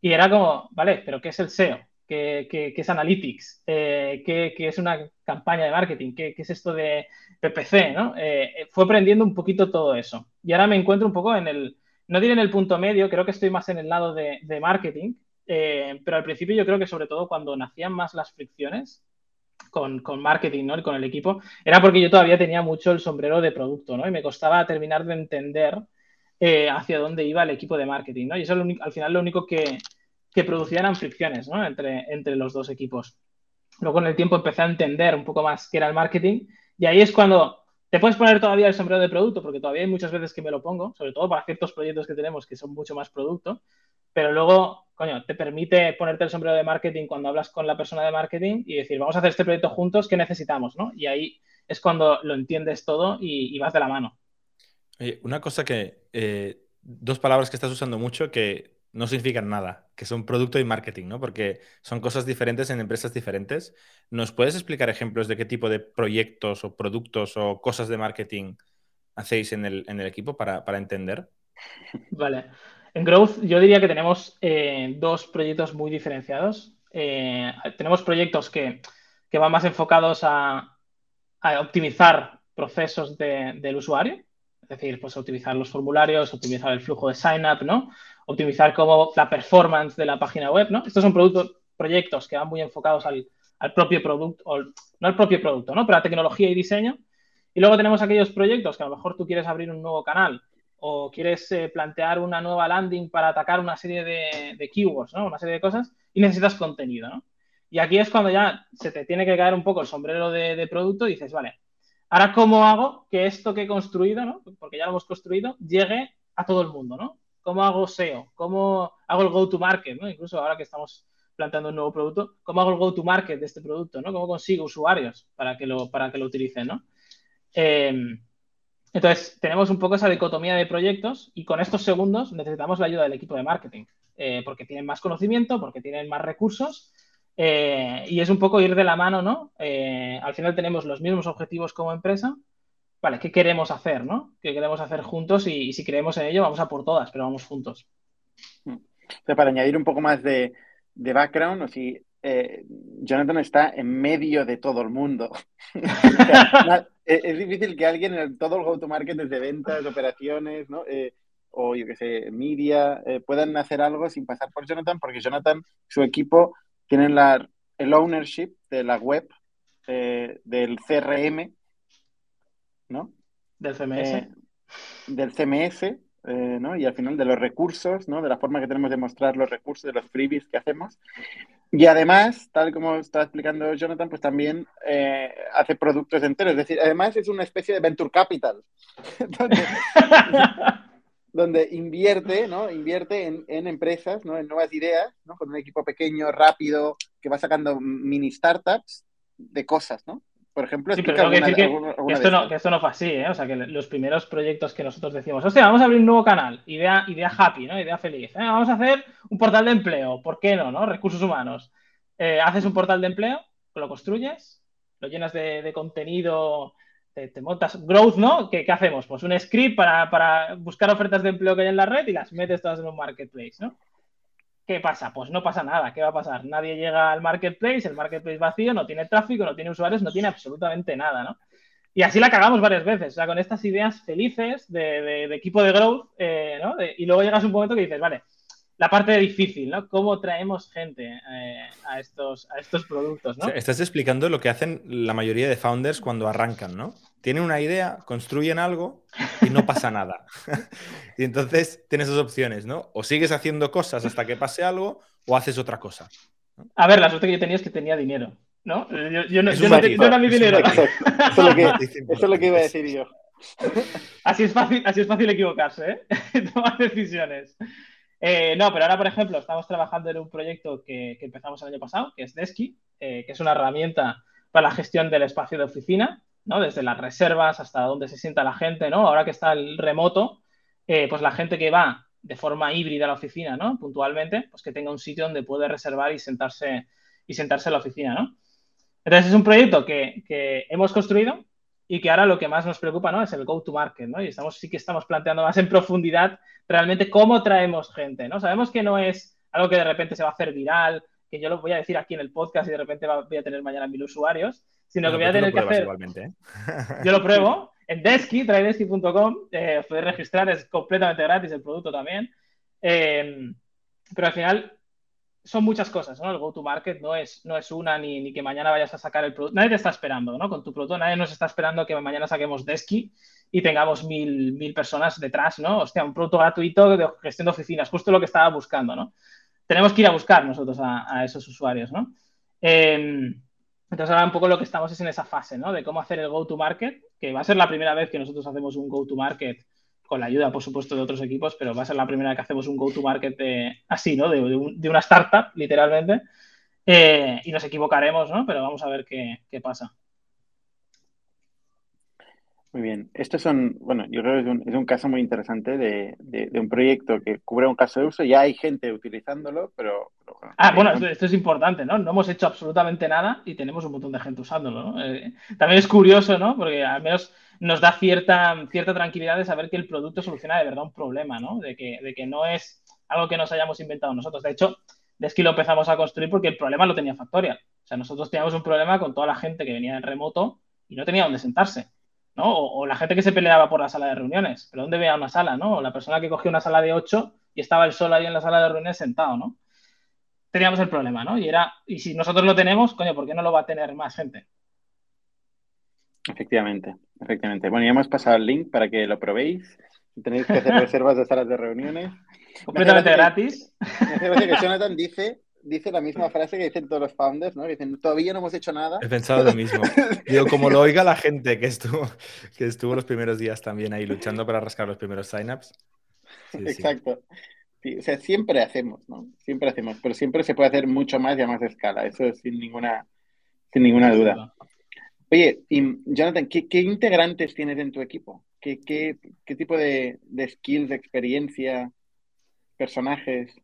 Y era como, vale, pero ¿qué es el SEO? ¿Qué, qué, es Analytics? Eh, ¿qué, ¿qué, es una campaña de marketing? ¿Qué, es esto de PPC? ¿no? Eh, fue aprendiendo un poquito todo eso. Y ahora me encuentro un poco en el, no diré en el punto medio, creo que estoy más en el lado de, de marketing, eh, pero al principio yo creo que sobre todo cuando nacían más las fricciones con, con, marketing ¿no? y con el equipo, era porque yo todavía tenía mucho el sombrero de producto ¿no? y me costaba terminar de entender eh, hacia dónde iba el equipo de marketing, ¿no? Y eso al final lo único que, que producía eran fricciones, ¿no? Entre, entre los dos equipos. Luego con el tiempo empecé a entender un poco más qué era el marketing y ahí es cuando te puedes poner todavía el sombrero de producto, porque todavía hay muchas veces que me lo pongo, sobre todo para ciertos proyectos que tenemos que son mucho más producto, pero luego, coño, te permite ponerte el sombrero de marketing cuando hablas con la persona de marketing y decir, vamos a hacer este proyecto juntos, ¿qué necesitamos? ¿no? Y ahí es cuando lo entiendes todo y vas de la mano una cosa que, eh, dos palabras que estás usando mucho que no significan nada, que son producto y marketing, ¿no? Porque son cosas diferentes en empresas diferentes. ¿Nos puedes explicar ejemplos de qué tipo de proyectos o productos o cosas de marketing hacéis en el, equipo para, entender? Vale. En Growth yo diría que tenemos eh, dos proyectos muy diferenciados. Eh, tenemos proyectos que, van más enfocados a, optimizar procesos del usuario, es decir, pues optimizar los formularios, optimizar el flujo de sign-up, ¿no? Optimizar como la performance de la página web, ¿no? Estos son productos, proyectos que van muy enfocados al, propio producto, o, no al propio producto, ¿no? Pero a tecnología y diseño. Y luego tenemos aquellos proyectos que a lo mejor tú quieres abrir un nuevo canal o quieres eh, plantear una nueva landing para atacar una serie de, keywords, ¿no? Una serie de cosas y necesitas contenido, ¿no? Y aquí es cuando ya se te tiene que caer un poco el sombrero de, de producto y dices, vale, Ahora, ¿cómo hago que esto que he construido, ¿no? porque ya lo hemos construido, llegue a todo el mundo? ¿no? ¿Cómo hago SEO? ¿Cómo hago el go-to-market? ¿no? Incluso ahora que estamos planteando un nuevo producto, ¿cómo hago el go-to-market de este producto? ¿no? ¿Cómo consigo usuarios para que lo, para que lo utilicen? ¿no? Em, entonces, tenemos un poco esa dicotomía de proyectos y con estos segundos necesitamos la ayuda del equipo de marketing, eh, porque tienen más conocimiento, porque tienen más recursos eh, y es un poco ir de la mano, ¿no? Eh, al final tenemos los mismos objetivos como empresa. Vale, ¿qué queremos hacer, no? ¿Qué queremos hacer juntos? Y, si creemos en ello, vamos a por todas, pero vamos juntos. Hmm. para añadir un poco más de, background, o si eh, Jonathan está en medio de todo el mundo. (laughs) (laughs) es, difícil que alguien en todo el go-to-market desde ventas, operaciones, ¿no? o yo que sé, media, puedan hacer algo sin pasar por Jonathan, porque Jonathan, su equipo, tienen la, el ownership de la web, eh, del CRM, ¿no? Del CMS. Eh, del CMS, ¿no? Y al final de los recursos, ¿no? De la forma que tenemos de mostrar los recursos, de los freebies que hacemos. Y además, tal como estaba explicando Jonathan, pues también hace productos enteros. Es decir, además es una especie de venture capital. (laughs) (laughs) donde invierte, ¿no? Invierte en, en, empresas, ¿no? En nuevas ideas, ¿no? Con un equipo pequeño, rápido, que va sacando mini startups de cosas, ¿no? Por ejemplo, sí, pero tengo que decir que, alguna, alguna que, esto no, que, esto no, fue así, ¿eh? O sea, que los primeros proyectos que nosotros decimos, hostia, vamos a abrir un nuevo canal, idea, idea happy, ¿no? Idea feliz. ¿eh? Vamos a hacer un portal de empleo, ¿por qué no, no? Recursos humanos. Eh, haces un portal de empleo, lo construyes, lo llenas de, de contenido te, montas growth, ¿no? ¿Qué, ¿Qué, hacemos? Pues un script para, para, buscar ofertas de empleo que hay en la red y las metes todas en un marketplace, ¿no? ¿Qué pasa? Pues no pasa nada. ¿Qué va a pasar? Nadie llega al marketplace, el marketplace vacío, no tiene tráfico, no tiene usuarios, no tiene absolutamente nada, ¿no? Y así la cagamos varias veces, o sea, con estas ideas felices de, equipo de growth, eh, ¿no? y luego llegas a un momento que dices, vale, la parte difícil, ¿no? ¿Cómo traemos gente eh, a, estos, a estos productos, ¿no? Estás explicando lo que hacen la mayoría de founders cuando arrancan, ¿no? Tienen una idea, construyen algo y no pasa nada. (laughs) y entonces tienes dos opciones, ¿no? O sigues haciendo cosas hasta que pase algo o haces otra cosa. ¿no? A ver, la suerte que yo tenía es que tenía dinero, ¿no? Yo, yo no, yo no, te, no, era mi dinero. (laughs) Eso, es lo que, eso es lo que iba a decir yo. Así es fácil, así es fácil equivocarse, ¿eh? (laughs) Tomar decisiones. Eh, no, pero ahora, por ejemplo, estamos trabajando en un proyecto que, empezamos el año pasado, que es Desky, eh, que es una herramienta para la gestión del espacio de oficina, ¿no? Desde las reservas hasta donde se sienta la gente, ¿no? Ahora que está el remoto, eh, pues la gente que va de forma híbrida a la oficina, ¿no? Puntualmente, pues que tenga un sitio donde puede reservar y sentarse, y sentarse en la oficina, ¿no? Entonces es un proyecto que, que hemos construido y que ahora lo que más nos preocupa ¿no? es el go-to-market, ¿no? Y estamos, sí que estamos planteando más en profundidad realmente cómo traemos gente, ¿no? Sabemos que no es algo que de repente se va a hacer viral, que yo lo voy a decir aquí en el podcast y de repente voy a tener mañana mil usuarios, sino que voy a tener que hacer... Igualmente, ¿eh? Yo lo pruebo (laughs) en Desky, traedesky.com, eh, puedes registrar, es completamente gratis el producto también. Eh, pero al final son muchas cosas, ¿no? El go-to-market no es, no es una ni, ni, que mañana vayas a sacar el producto. Nadie te está esperando, ¿no? Con tu producto, nadie nos está esperando que mañana saquemos Desky y tengamos mil, mil personas detrás, ¿no? Hostia, un producto gratuito de gestión de oficinas, justo lo que estaba buscando, ¿no? Tenemos que ir a buscar nosotros a, esos usuarios, ¿no? Eh, entonces ahora un poco lo que estamos es en esa fase, ¿no? De cómo hacer el go-to-market, que va a ser la primera vez que nosotros hacemos un go-to-market con la ayuda, por supuesto, de otros equipos, pero va a ser la primera que hacemos un go-to-market así, ¿no? De, un, de, una startup, literalmente. Eh, y nos equivocaremos, ¿no? Pero vamos a ver qué pasa. Muy bien. Estos son, bueno, yo creo que es un, es un caso muy interesante de, de, de, un proyecto que cubre un caso de uso. Ya hay gente utilizándolo, pero. pero bueno, ah, bueno, esto, esto, es importante, ¿no? No hemos hecho absolutamente nada y tenemos un montón de gente usándolo, ¿no? Eh, también es curioso, ¿no? Porque al menos nos da cierta, cierta tranquilidad de saber que el producto soluciona de verdad un problema, ¿no? De que, de que no es algo que nos hayamos inventado nosotros. De hecho, Desky lo empezamos a construir porque el problema lo tenía Factorial. O sea, nosotros teníamos un problema con toda la gente que venía en remoto y no tenía dónde sentarse. ¿No? O, o, la gente que se peleaba por la sala de reuniones. ¿Pero dónde veía una sala, no? O la persona que cogió una sala de 8 y estaba el sol ahí en la sala de reuniones sentado, ¿no? Teníamos el problema, ¿no? Y era, y si nosotros lo tenemos, coño, ¿por qué no lo va a tener más gente? Efectivamente, efectivamente. Bueno, ya hemos pasado el link para que lo probéis. Tenéis que hacer (laughs) reservas de salas de reuniones. Completamente me gratis. Que Jonathan dice dice la misma frase que dicen todos los founders, ¿no? Que dicen, todavía no hemos hecho nada. He pensado lo mismo. (laughs) Digo, como lo oiga la gente que estuvo, que estuvo los primeros días también ahí luchando para rascar los primeros signups. Sí, Exacto. Sí, o sea, siempre hacemos, ¿no? Siempre hacemos, pero siempre se puede hacer mucho más y a más escala, eso sin ninguna, sin ninguna duda. Oye, y Jonathan, ¿qué, qué integrantes tienes en tu equipo? ¿Qué, qué, qué tipo de, de skills, de experiencia, personajes?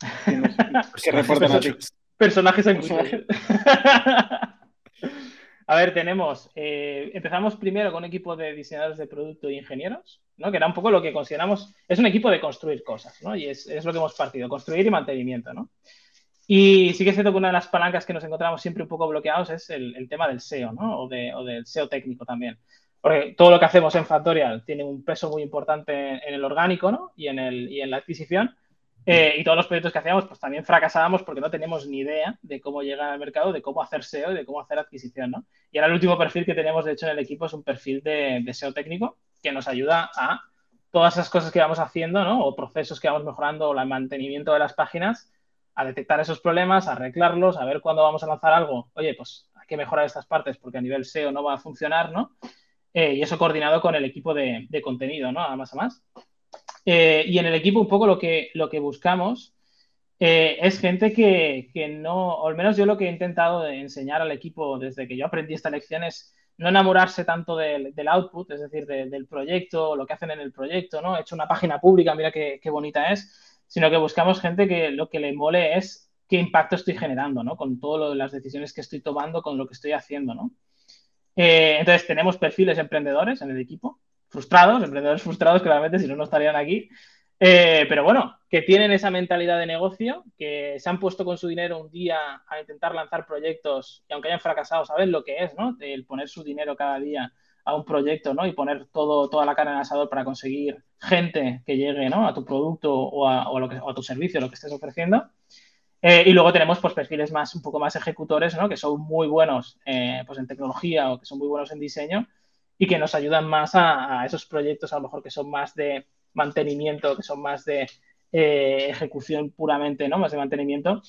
(laughs) Que, nos, que reportan a ti. Personajes en personajes. (laughs) A ver, tenemos, eh, empezamos primero con un equipo de diseñadores de producto e ingenieros, ¿no? que era un poco lo que consideramos, es un equipo de construir cosas, ¿no? y es, es lo que hemos partido, construir y mantenimiento. ¿no? Y sí que es cierto que una de las palancas que nos encontramos siempre un poco bloqueados es el, el tema del SEO, ¿no? o, de, o, del SEO técnico también. porque todo lo que hacemos en Factorial tiene un peso muy importante en el orgánico ¿no? y, en el, y en la adquisición. Eh, y todos los proyectos que hacíamos, pues también fracasábamos porque no teníamos ni idea de cómo llegar al mercado, de cómo hacer SEO y de cómo hacer adquisición, ¿no? Y ahora el último perfil que tenemos, de hecho, en el equipo es un perfil de, SEO técnico que nos ayuda a todas esas cosas que vamos haciendo, ¿no? O procesos que vamos mejorando, o el mantenimiento de las páginas, a detectar esos problemas, a arreglarlos, a ver cuándo vamos a lanzar algo. Oye, pues hay que mejorar estas partes porque a nivel SEO no va a funcionar, ¿no? Eh, y eso coordinado con el equipo de, de contenido, ¿no? A más a más. Eh, y en el equipo un poco lo que, lo que buscamos eh, es gente que, que, no, o al menos yo lo que he intentado enseñar al equipo desde que yo aprendí esta lección es no enamorarse tanto del, del output, es decir, de, del proyecto, lo que hacen en el proyecto, ¿no? He hecho una página pública, mira qué, qué, bonita es, sino que buscamos gente que lo que le mole es qué impacto estoy generando, ¿no? Con todas las decisiones que estoy tomando, con lo que estoy haciendo, ¿no? Eh, entonces, tenemos perfiles emprendedores en el equipo, frustrados, emprendedores frustrados, claramente, si no, no estarían aquí. Eh, pero bueno, que tienen esa mentalidad de negocio, que se han puesto con su dinero un día a intentar lanzar proyectos y aunque hayan fracasado, saben lo que es, ¿no? El poner su dinero cada día a un proyecto, ¿no? Y poner todo, toda la cara en el asador para conseguir gente que llegue, ¿no? A tu producto o a, lo que, o a tu servicio, lo que estés ofreciendo. Eh, y luego tenemos pues, perfiles más, un poco más ejecutores, ¿no? que son muy buenos eh, pues, en tecnología o que son muy buenos en diseño y que nos ayudan más a, esos proyectos, a lo mejor que son más de mantenimiento, que son más de eh, ejecución puramente, ¿no? más de mantenimiento,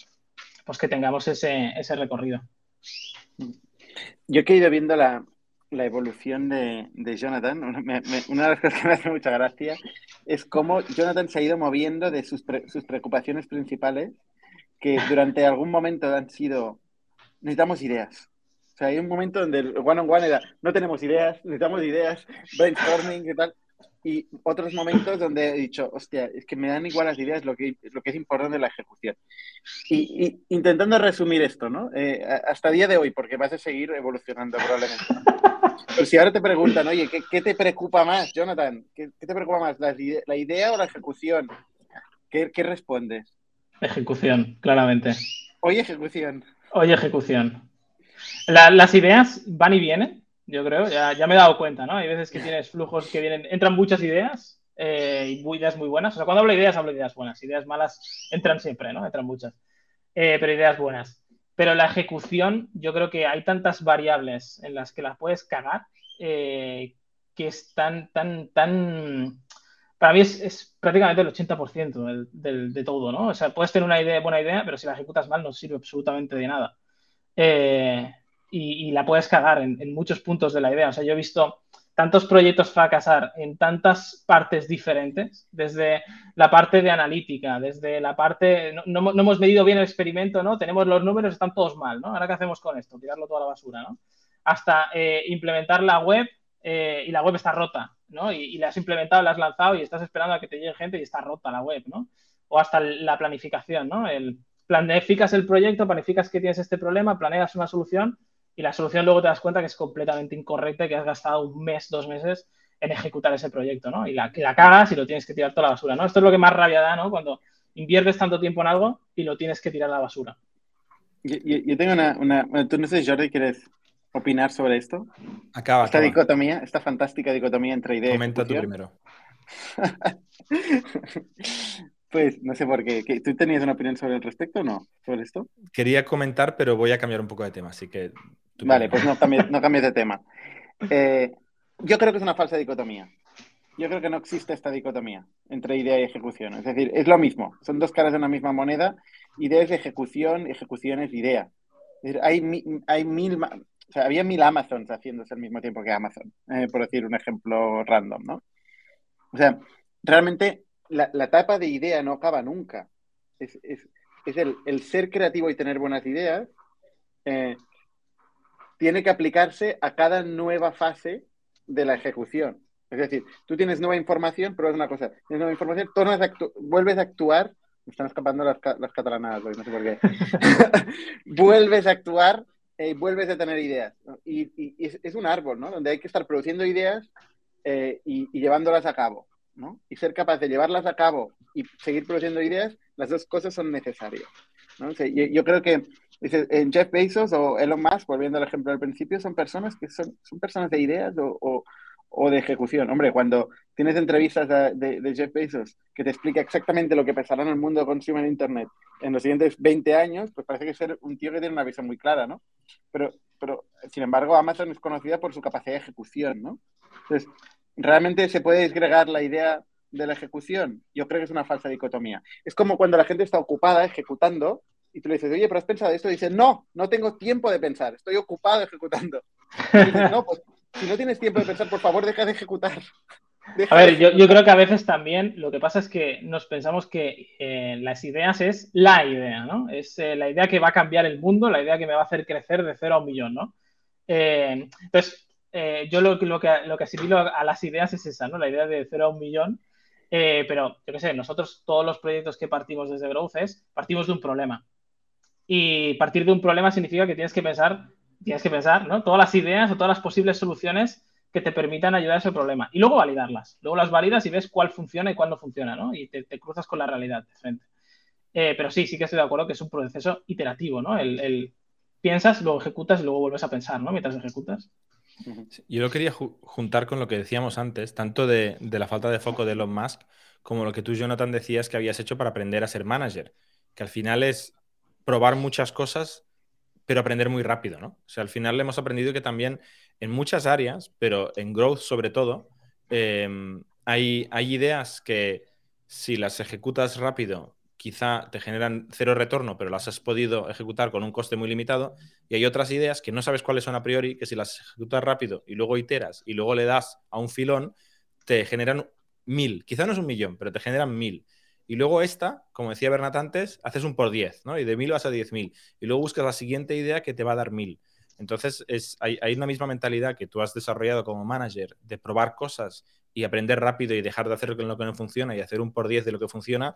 pues que tengamos ese, ese recorrido. Yo que he ido viendo la, la evolución de, de Jonathan, una, de las cosas que me hace mucha gracia es cómo Jonathan se ha ido moviendo de sus, sus preocupaciones principales que durante algún momento han sido, necesitamos ideas. O sea, hay un momento donde el one on one era, no tenemos ideas, necesitamos ideas, brainstorming y tal. Y otros momentos donde he dicho, hostia, es que me dan igual las ideas, lo que, lo que es importante es la ejecución. Y, y intentando resumir esto, ¿no? Eh, hasta día de hoy, porque vas a seguir evolucionando probablemente. Pero si ahora te preguntan, oye, ¿qué, qué te preocupa más, Jonathan? ¿Qué, qué te preocupa más, la, la, idea o la ejecución? ¿Qué, qué respondes? Ejecución, claramente. Hoy ejecución. Hoy ejecución. La, las ideas van y vienen, yo creo, ya, ya, me he dado cuenta, ¿no? Hay veces que tienes flujos que vienen, entran muchas ideas eh, y ideas muy buenas. O sea, cuando hablo de ideas, hablo de ideas buenas. Ideas malas entran siempre, ¿no? Entran muchas. Eh, pero ideas buenas. Pero la ejecución, yo creo que hay tantas variables en las que las puedes cagar eh, que están tan, tan para mí es, es, prácticamente el 80% del, del, de todo, ¿no? O sea, puedes tener una idea, buena idea, pero si la ejecutas mal no sirve absolutamente de nada. Eh, y, la puedes cagar en, muchos puntos de la idea. O sea, yo he visto tantos proyectos fracasar en tantas partes diferentes, desde la parte de analítica, desde la parte, no, no, hemos medido bien el experimento, ¿no? Tenemos los números, están todos mal, ¿no? Ahora, ¿qué hacemos con esto? Tirarlo toda la basura, ¿no? Hasta eh, implementar la web eh, y la web está rota, ¿no? Y, y, la has implementado, la has lanzado y estás esperando a que te llegue gente y está rota la web, ¿no? O hasta la planificación, ¿no? El, planificas el proyecto, planificas que tienes este problema, planeas una solución y la solución luego te das cuenta que es completamente incorrecta y que has gastado un mes, dos meses en ejecutar ese proyecto, ¿no? Y la, la cagas y lo tienes que tirar toda la basura, ¿no? Esto es lo que más rabia da, ¿no? Cuando inviertes tanto tiempo en algo y lo tienes que tirar a la basura. Yo, tengo una, una, Tú no sé, Jordi, ¿quieres opinar sobre esto? Acaba. Esta acaba. dicotomía, esta fantástica dicotomía entre idea Comenta tú primero. (laughs) pues no sé por qué. ¿Tú tenías una opinión sobre el respecto o no? ¿Sobre esto? Quería comentar, pero voy a cambiar un poco de tema, así que. Vale, pues no cambies, no cambies de tema. Eh, yo creo que es una falsa dicotomía. Yo creo que no existe esta dicotomía entre idea y ejecución. Es decir, es lo mismo. Son dos caras de una misma moneda. Idea es ejecución, ejecución es idea. Es decir, hay, hay mil, o sea, había mil Amazons haciéndose al mismo tiempo que Amazon, eh, por decir un ejemplo random, ¿no? O sea, realmente la, la etapa de idea no acaba nunca. Es, es, es el, el, ser creativo y tener buenas ideas eh, tiene que aplicarse a cada nueva fase de la ejecución. Es decir, tú tienes nueva información, es una cosa, tienes nueva información, vuelves a actuar, me están escapando las, las catalanadas hoy, no sé por qué, (laughs) vuelves a actuar eh, vuelves a tener ideas. Y, y, y es, un árbol, ¿no? Donde hay que estar produciendo ideas eh, y, y, llevándolas a cabo, ¿no? Y ser capaz de llevarlas a cabo y seguir produciendo ideas, las dos cosas son necesarias. yo, creo que en Jeff Bezos o Elon Musk, volviendo al ejemplo del principio, son personas que son, son personas de ideas o, o, de ejecución. Hombre, cuando tienes entrevistas de, Jeff Bezos que te explica exactamente lo que pasará en el mundo de consumo en Internet en los siguientes 20 años, pues parece que ser un tío que tiene una visión muy clara, ¿no? Pero, pero sin embargo, Amazon es conocida por su capacidad de ejecución, ¿no? Entonces, ¿realmente se puede disgregar la idea de la ejecución? Yo creo que es una falsa dicotomía. Es como cuando la gente está ocupada ejecutando y tú le dices, oye, pero has pensado esto, y dice, no, no tengo tiempo de pensar, estoy ocupado ejecutando. Y dices, no, pues si no tienes tiempo de pensar, por favor, deja de ejecutar. a ver, yo, creo que a veces también lo que pasa es que nos pensamos que eh, las ideas es la idea, ¿no? Es eh, la idea que va a cambiar el mundo, la idea que me va a hacer crecer de cero a un millón, ¿no? Eh, entonces, yo lo, que, lo que asimilo a, las ideas es esa, ¿no? La idea de cero a un millón. pero, yo qué sé, nosotros todos los proyectos que partimos desde Growth es, partimos de un problema. Y partir de un problema significa que tienes que pensar tienes que pensar, ¿no? Todas las ideas o todas las posibles soluciones que te permitan ayudar a ese problema. Y luego validarlas. Luego las validas y ves cuál funciona y cuál no funciona, ¿no? Y te, cruzas con la realidad de frente. Eh, pero sí, sí que estoy de acuerdo que es un proceso iterativo, ¿no? Piensas, luego ejecutas y luego vuelves a pensar, ¿no? Mientras ejecutas. Yo lo quería juntar con lo que decíamos antes, tanto de, de, la falta de foco de Elon Musk como lo que tú, Jonathan, decías que habías hecho para aprender a ser manager, que al final es probar muchas cosas pero aprender muy rápido, ¿no? O sea, al final le hemos aprendido que también en muchas áreas, pero en growth sobre todo, em, hay, hay ideas que si las ejecutas rápido, quizá te generan cero retorno, pero las has podido ejecutar con un coste muy limitado. Y hay otras ideas que no sabes cuáles son a priori, que si las ejecutas rápido y luego iteras y luego le das a un filón, te generan mil. Quizá no es un millón, pero te generan mil. Y luego esta, como decía Bernat antes, haces un por 10, ¿no? Y de 1000 vas a 10.000. Y luego buscas la siguiente idea que te va a dar 1000. Entonces, es, hay, una misma mentalidad que tú has desarrollado como manager de probar cosas y aprender rápido y dejar de hacer lo que no funciona y hacer un por 10 de lo que funciona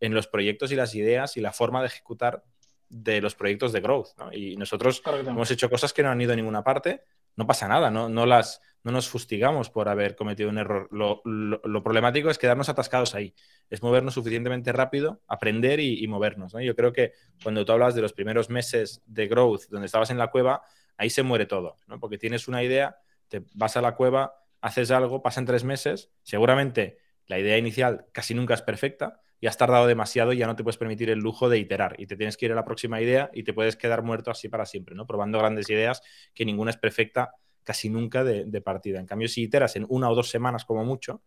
en los proyectos y las ideas y la forma de ejecutar de los proyectos de growth. ¿no? Y nosotros hemos hecho cosas que no han ido a ninguna parte, no pasa nada, no, no, las, no nos fustigamos por haber cometido un error. Lo, problemático es quedarnos atascados ahí, es movernos suficientemente rápido, aprender y, movernos. Yo creo que cuando tú hablas de los primeros meses de growth, donde estabas en la cueva, ahí se muere todo, ¿no? porque tienes una idea, te vas a la cueva, haces algo, pasan tres meses, seguramente la idea inicial casi nunca es perfecta, y has tardado demasiado y ya no te puedes permitir el lujo de iterar y te tienes que ir a la próxima idea y te puedes quedar muerto así para siempre, ¿no? Probando grandes ideas que ninguna es perfecta casi nunca de, partida. En cambio, si iteras en una o dos semanas como mucho,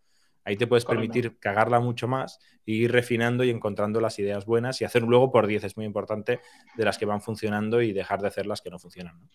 ahí te puedes permitir cagarla mucho más e ir refinando y encontrando las ideas buenas y hacer luego por 10 es muy importante de las que van funcionando y dejar de hacer las que no funcionan.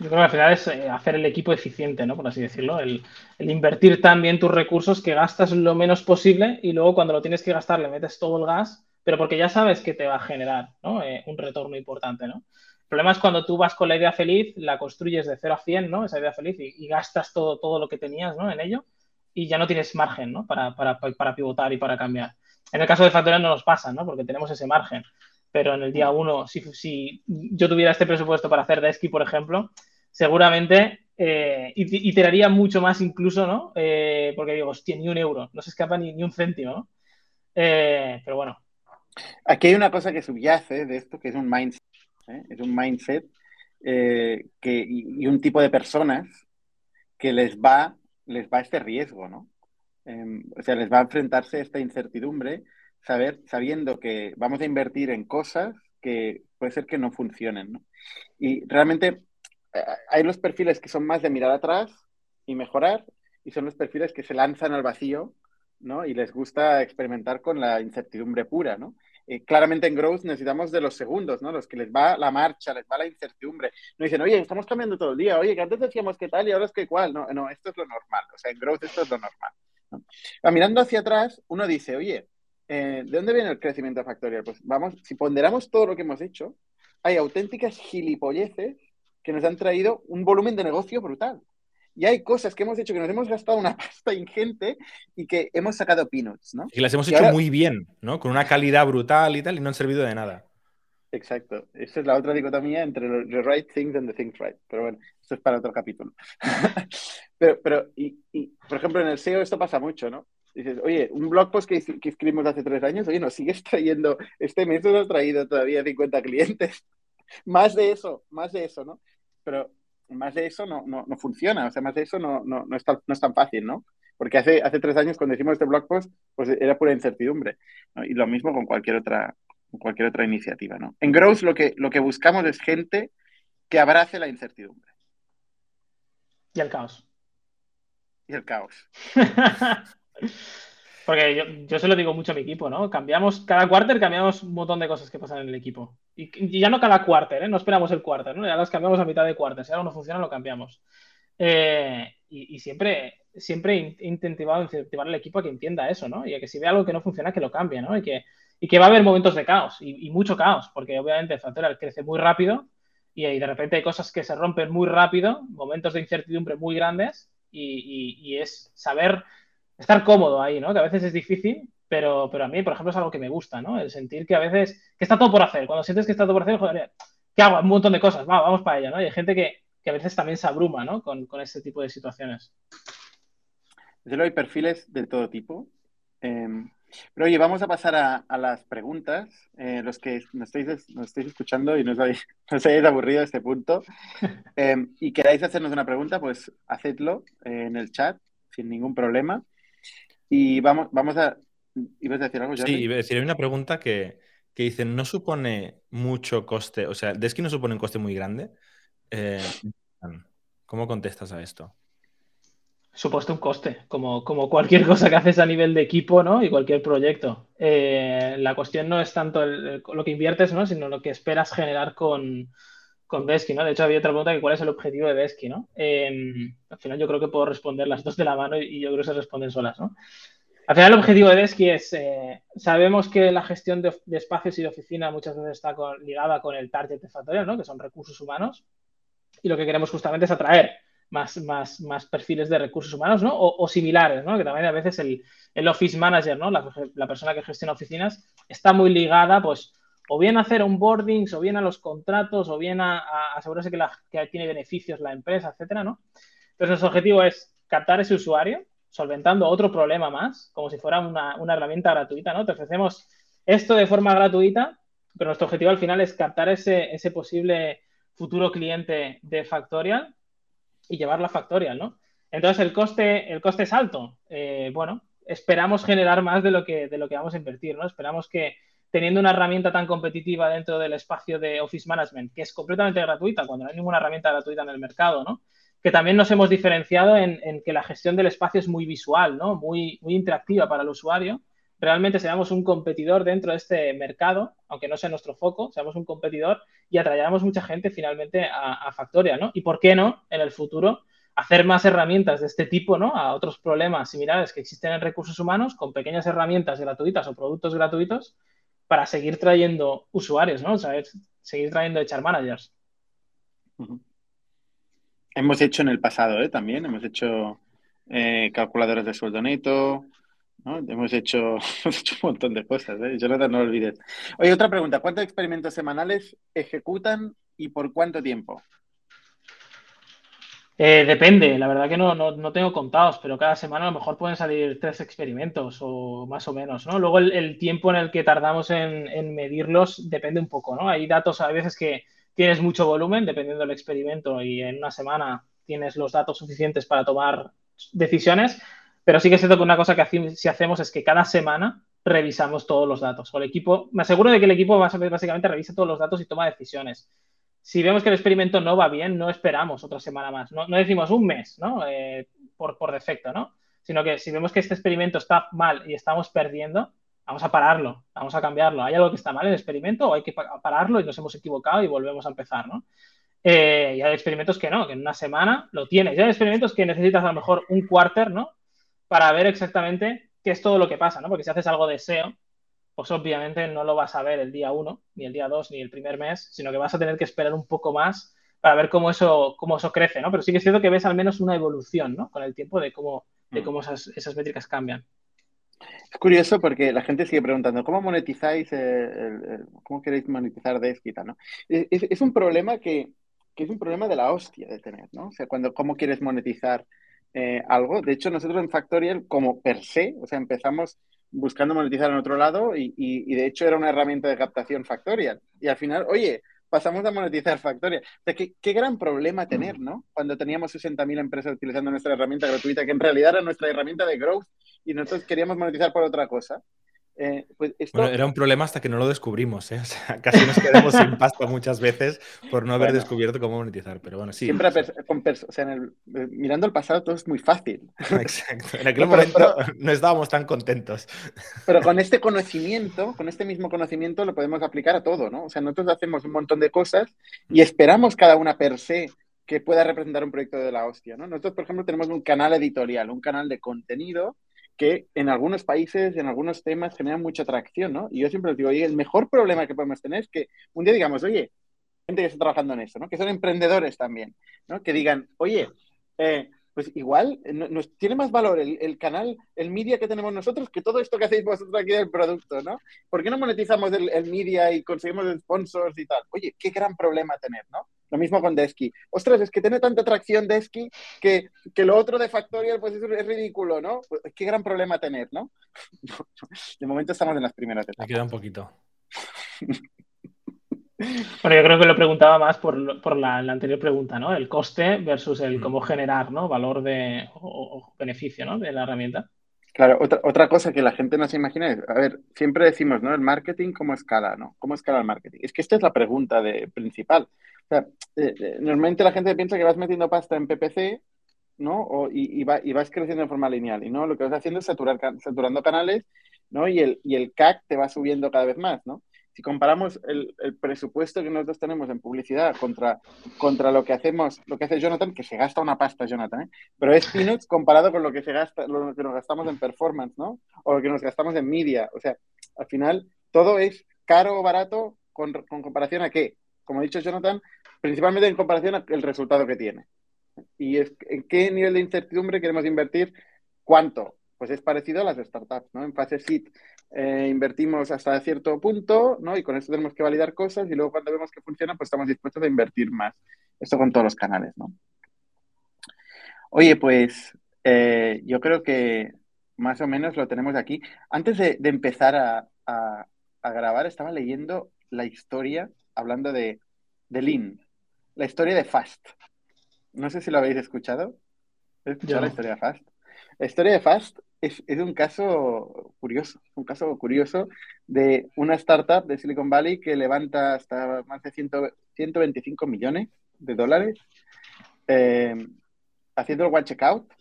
Yo creo que al final es eh, hacer el equipo eficiente, ¿no? Por así decirlo. El, invertir tan bien tus recursos que gastas lo menos posible y luego cuando lo tienes que gastar le metes todo el gas, pero porque ya sabes que te va a generar eh, un retorno importante, ¿no? El problema es cuando tú vas con la idea feliz, la construyes de 0 a 100, ¿no? Esa idea feliz y, gastas todo, todo lo que tenías, ¿no? En ello y ya no tienes margen, ¿no? Para, para, pivotar y para cambiar. En el caso de Factorial no nos pasa, ¿no? Porque tenemos ese margen pero en el día uno, si, si, yo tuviera este presupuesto para hacer de esquí, por ejemplo, seguramente eh, iteraría mucho más incluso, ¿no? Eh, porque digo, hostia, ni un euro, no se escapa ni, un céntimo, ¿no? Eh, pero bueno. Aquí hay una cosa que subyace de esto, que es un mindset, ¿eh? es un mindset que, y, un tipo de personas que les va, les va este riesgo, ¿no? Em, o sea, les va a enfrentarse esta incertidumbre, saber, sabiendo que vamos a invertir en cosas que puede ser que no funcionen, ¿no? Y realmente hay los perfiles que son más de mirar atrás y mejorar, y son los perfiles que se lanzan al vacío, ¿no? Y les gusta experimentar con la incertidumbre pura, ¿no? Eh, claramente en Growth necesitamos de los segundos, ¿no? Los que les va la marcha, les va la incertidumbre. No dicen, oye, estamos cambiando todo el día, oye, que antes decíamos que tal y ahora es que cual. No, no, esto es lo normal. O sea, en Growth esto es lo normal. ¿no? mirando hacia atrás, uno dice, oye, eh, ¿de dónde viene el crecimiento factorial? Pues vamos, si ponderamos todo lo que hemos hecho, hay auténticas gilipolleces que nos han traído un volumen de negocio brutal. Y hay cosas que hemos hecho que nos hemos gastado una (laughs) pasta ingente y que hemos sacado peanuts, ¿no? Y las hemos hecho muy bien, ¿no? Con una calidad brutal y tal, y no han servido de nada. Exacto. Esa es la otra dicotomía entre the right things and the things right. Pero bueno, esto es para otro capítulo. (laughs) pero, pero y, por ejemplo, en el SEO esto pasa mucho, ¿no? Dices, oye, un blog post que, que escribimos hace tres años, oye, nos sigues trayendo, este mes nos ha traído todavía 50 clientes. Más de eso, más de eso, ¿no? Pero más de eso no, no, no funciona, o sea, más de eso no, no, no, es tan, no es tan fácil, ¿no? Porque hace, hace tres años cuando hicimos este blog post, pues era pura incertidumbre. ¿no? Y lo mismo con cualquier otra, con cualquier otra iniciativa, ¿no? En Growth lo que, lo que buscamos es gente que abrace la incertidumbre. Y el caos. Y el caos. (laughs) Porque yo, yo, se lo digo mucho a mi equipo, ¿no? Cambiamos, cada cuarter cambiamos un montón de cosas que pasan en el equipo. Y, ya no cada cuarter, ¿eh? No esperamos el cuarter, ¿no? Ya las cambiamos a mitad de cuarter. Si algo no funciona, lo cambiamos. Eh, y, y, siempre, siempre he intentado incentivar al equipo a que entienda eso, ¿no? Y a que si ve algo que no funciona, que lo cambie, ¿no? Y que, y que va a haber momentos de caos y, mucho caos, porque obviamente Factorial crece muy rápido y, de repente hay cosas que se rompen muy rápido, momentos de incertidumbre muy grandes y, y es saber estar cómodo ahí, ¿no? Que a veces es difícil, pero, pero a mí, por ejemplo, es algo que me gusta, ¿no? El sentir que a veces, que está todo por hacer. Cuando sientes que está todo por hacer, joder, ¿qué hago? Un montón de cosas, va, vamos para allá, ¿no? Y hay gente que, que a veces también se abruma, ¿no? Con, con este tipo de situaciones. Desde luego hay perfiles de todo tipo. Eh, pero oye, vamos a pasar a, a las preguntas. Eh, los que nos estáis, nos estáis escuchando y no os habéis, (laughs) no os hayáis aburrido a este punto (laughs) eh, y queráis hacernos una pregunta, pues hacedlo eh, en el chat sin ningún problema. Y vamos, vamos a. ¿Ibas a decir algo, Jordi? Sí, iba a decir, hay una pregunta que, que dice: ¿no supone mucho coste? O sea, ¿Desky no supone un coste muy grande? Eh, ¿Cómo contestas a esto? Supuesto un coste, como, como cualquier cosa que haces a nivel de equipo, ¿no? Y cualquier proyecto. Eh, la cuestión no es tanto el, el, lo que inviertes, ¿no? Sino lo que esperas generar con, con Desky, ¿no? De hecho, había otra pregunta que cuál es el objetivo de Desky, ¿no? Eh, al final yo creo que puedo responder las dos de la mano y, yo creo que se responden solas, ¿no? Al final el objetivo de Desky es, eh, sabemos que la gestión de, de, espacios y de oficina muchas veces está con, ligada con el target de Factorial, ¿no? Que son recursos humanos. Y lo que queremos justamente es atraer más, más, más perfiles de recursos humanos, ¿no? O, o, similares, ¿no? Que también a veces el, el office manager, ¿no? La, la persona que gestiona oficinas está muy ligada, pues, o bien hacer onboardings, o bien a los contratos, o bien a, a asegurarse que, la, que, tiene beneficios la empresa, etcétera, ¿no? Entonces, nuestro objetivo es captar ese usuario, solventando otro problema más, como si fuera una, una, herramienta gratuita, ¿no? Te ofrecemos esto de forma gratuita, pero nuestro objetivo al final es captar ese, ese posible futuro cliente de Factorial y llevarlo a Factorial, ¿no? Entonces, el coste, el coste es alto. Eh, bueno, esperamos generar más de lo, que, de lo que vamos a invertir, ¿no? Esperamos que teniendo una herramienta tan competitiva dentro del espacio de Office Management, que es completamente gratuita, cuando no hay ninguna herramienta gratuita en el mercado, ¿no? Que también nos hemos diferenciado en, que la gestión del espacio es muy visual, ¿no? Muy, muy interactiva para el usuario. Realmente seamos un competidor dentro de este mercado, aunque no sea nuestro foco, seamos un competidor y atrayamos mucha gente finalmente a, a Factoria, ¿no? Y por qué no, en el futuro, hacer más herramientas de este tipo, ¿no? A otros problemas similares que existen en recursos humanos con pequeñas herramientas gratuitas o productos gratuitos para seguir trayendo usuarios, ¿no? O sea, seguir trayendo HR managers. Hemos hecho en el pasado, ¿eh? También hemos hecho eh, calculadores de sueldo neto, ¿no? Hemos, hecho, (laughs) hemos hecho un montón de cosas, ¿eh? Jonathan, no lo olvides. Oye, otra pregunta. ¿Cuántos experimentos semanales ejecutan y por cuánto tiempo? Eh, depende, la verdad que no, no, no, tengo contados, pero cada semana a lo mejor pueden salir tres experimentos o más o menos, ¿no? Luego el, tiempo en el que tardamos en, en, medirlos depende un poco, ¿no? Hay datos, a veces que tienes mucho volumen dependiendo del experimento y en una semana tienes los datos suficientes para tomar decisiones, pero sí que es cierto que una cosa que si hacemos es que cada semana revisamos todos los datos. El equipo, me aseguro de que el equipo básicamente revisa todos los datos y toma decisiones si vemos que el experimento no va bien, no esperamos otra semana más. No, decimos un mes, ¿no? Eh, por, defecto, ¿no? Sino que si vemos que este experimento está mal y estamos perdiendo, vamos a pararlo, vamos a cambiarlo. ¿Hay algo que está mal en el experimento o hay que pararlo y nos hemos equivocado y volvemos a empezar, ¿no? Eh, y hay experimentos que no, que en una semana lo tienes. Y hay experimentos que necesitas a lo mejor un quarter, ¿no? Para ver exactamente qué es todo lo que pasa, ¿no? Porque si haces algo de SEO, pues obviamente no lo vas a ver el día 1, ni el día 2, ni el primer mes, sino que vas a tener que esperar un poco más para ver cómo eso, cómo eso crece, ¿no? Pero sí que es cierto que ves al menos una evolución, ¿no? Con el tiempo de cómo, de cómo esas, esas métricas cambian. Es curioso porque la gente sigue preguntando, ¿cómo monetizáis, el, el, cómo queréis monetizar Deskita, ¿no? Es, es, un problema que, que, es un problema de la hostia de tener, ¿no? O sea, cuando, ¿cómo quieres monetizar eh, algo? De hecho, nosotros en Factorial, como per se, o sea, empezamos buscando monetizar en otro lado y, y, de hecho era una herramienta de captación factorial. Y al final, oye, pasamos a monetizar (laughs) Factoria. O sea, qué, qué gran problema tener, ¿no? Cuando teníamos 60.000 empresas utilizando nuestra herramienta gratuita, que en realidad era nuestra herramienta de growth y nosotros queríamos monetizar por otra cosa. Eh, pues esto... bueno, era un problema hasta que no lo descubrimos, ¿eh? (laughs) O sea, casi nos quedamos sin pasta muchas veces por no haber Bueno. descubierto cómo monetizar. Pero bueno, sí. Siempre con o sea, en el- eh, mirando el pasado todo es muy fácil. (laughs) Exacto. En aquel No, pero- momento no estábamos tan contentos. (laughs) Pero con este conocimiento, con este mismo conocimiento, lo podemos aplicar a todo, ¿no? O sea, nosotros hacemos un montón de cosas y esperamos cada una per se que pueda representar un proyecto de la hostia, ¿no? Nosotros, por ejemplo, tenemos un canal editorial, un canal de contenido que en algunos países, en algunos temas, genera mucha atracción, ¿no? Y yo siempre les digo, oye, el mejor problema que podemos tener es que un día digamos, oye, gente que está trabajando en esto, ¿no? Que son emprendedores también, ¿no? Que digan, oye, eh, pues igual eh, no- nos tiene más valor el, canal, el media que tenemos nosotros que todo esto que hacéis vosotros aquí del producto, ¿no? ¿Por qué no monetizamos el media y conseguimos sponsors y tal? Oye, qué gran problema tener, ¿no? Lo mismo con Desky. Ostras, es que tiene tanta atracción Desky que, que lo otro de Factorial pues es, es ridículo, ¿no? Pues, qué gran problema tener, ¿no? (laughs) De momento estamos en las primeras Me etapas. queda un poquito. (laughs) Bueno, yo creo que lo preguntaba más por, por la, la anterior pregunta, ¿no? El coste versus el cómo generar, ¿no? Valor de, o, o beneficio, ¿no? De la herramienta. Claro, otra, otra cosa que la gente no se imagina es, a ver, siempre decimos, ¿no? El marketing, ¿cómo escala, no? ¿Cómo escala el marketing? Es que esta es la pregunta de, principal. O sea, eh, eh, normalmente la gente piensa que vas metiendo pasta en PPC, ¿no? O, y, va- y vas creciendo de forma lineal. Y no, lo que vas haciendo es saturar, saturando canales, ¿no? Y el, y el CAC te va subiendo cada vez más, ¿no? Si comparamos el, el presupuesto que nosotros tenemos en publicidad contra, contra lo que hacemos, lo que hace Jonathan, que se gasta una pasta, Jonathan, ¿eh? pero es peanuts comparado con lo que se gasta, lo que nos gastamos en performance, ¿no? O lo que nos gastamos en media. O sea, al final todo es caro o barato con, con comparación a qué. Como ha dicho Jonathan, principalmente en comparación al resultado que tiene. Y es en qué nivel de incertidumbre queremos invertir, cuánto. Pues es parecido a las startups, ¿no? En fase seed eh, invertimos hasta cierto punto, ¿no? Y con eso tenemos que validar cosas y luego cuando vemos que funciona, pues estamos dispuestos a invertir más. Esto con todos los canales, ¿no? Oye, pues eh, yo creo que más o menos lo tenemos aquí. Antes de, de empezar a, a- a grabar, estaba leyendo la historia, hablando de, de Lean, la historia de Fast. No sé si lo habéis escuchado. ¿Habéis escuchado la historia de Fast? La historia de Fast es, es un caso curioso, un caso curioso de una startup de Silicon Valley que levanta hasta más de 100 125 millones de dólares eh, haciendo el One Checkout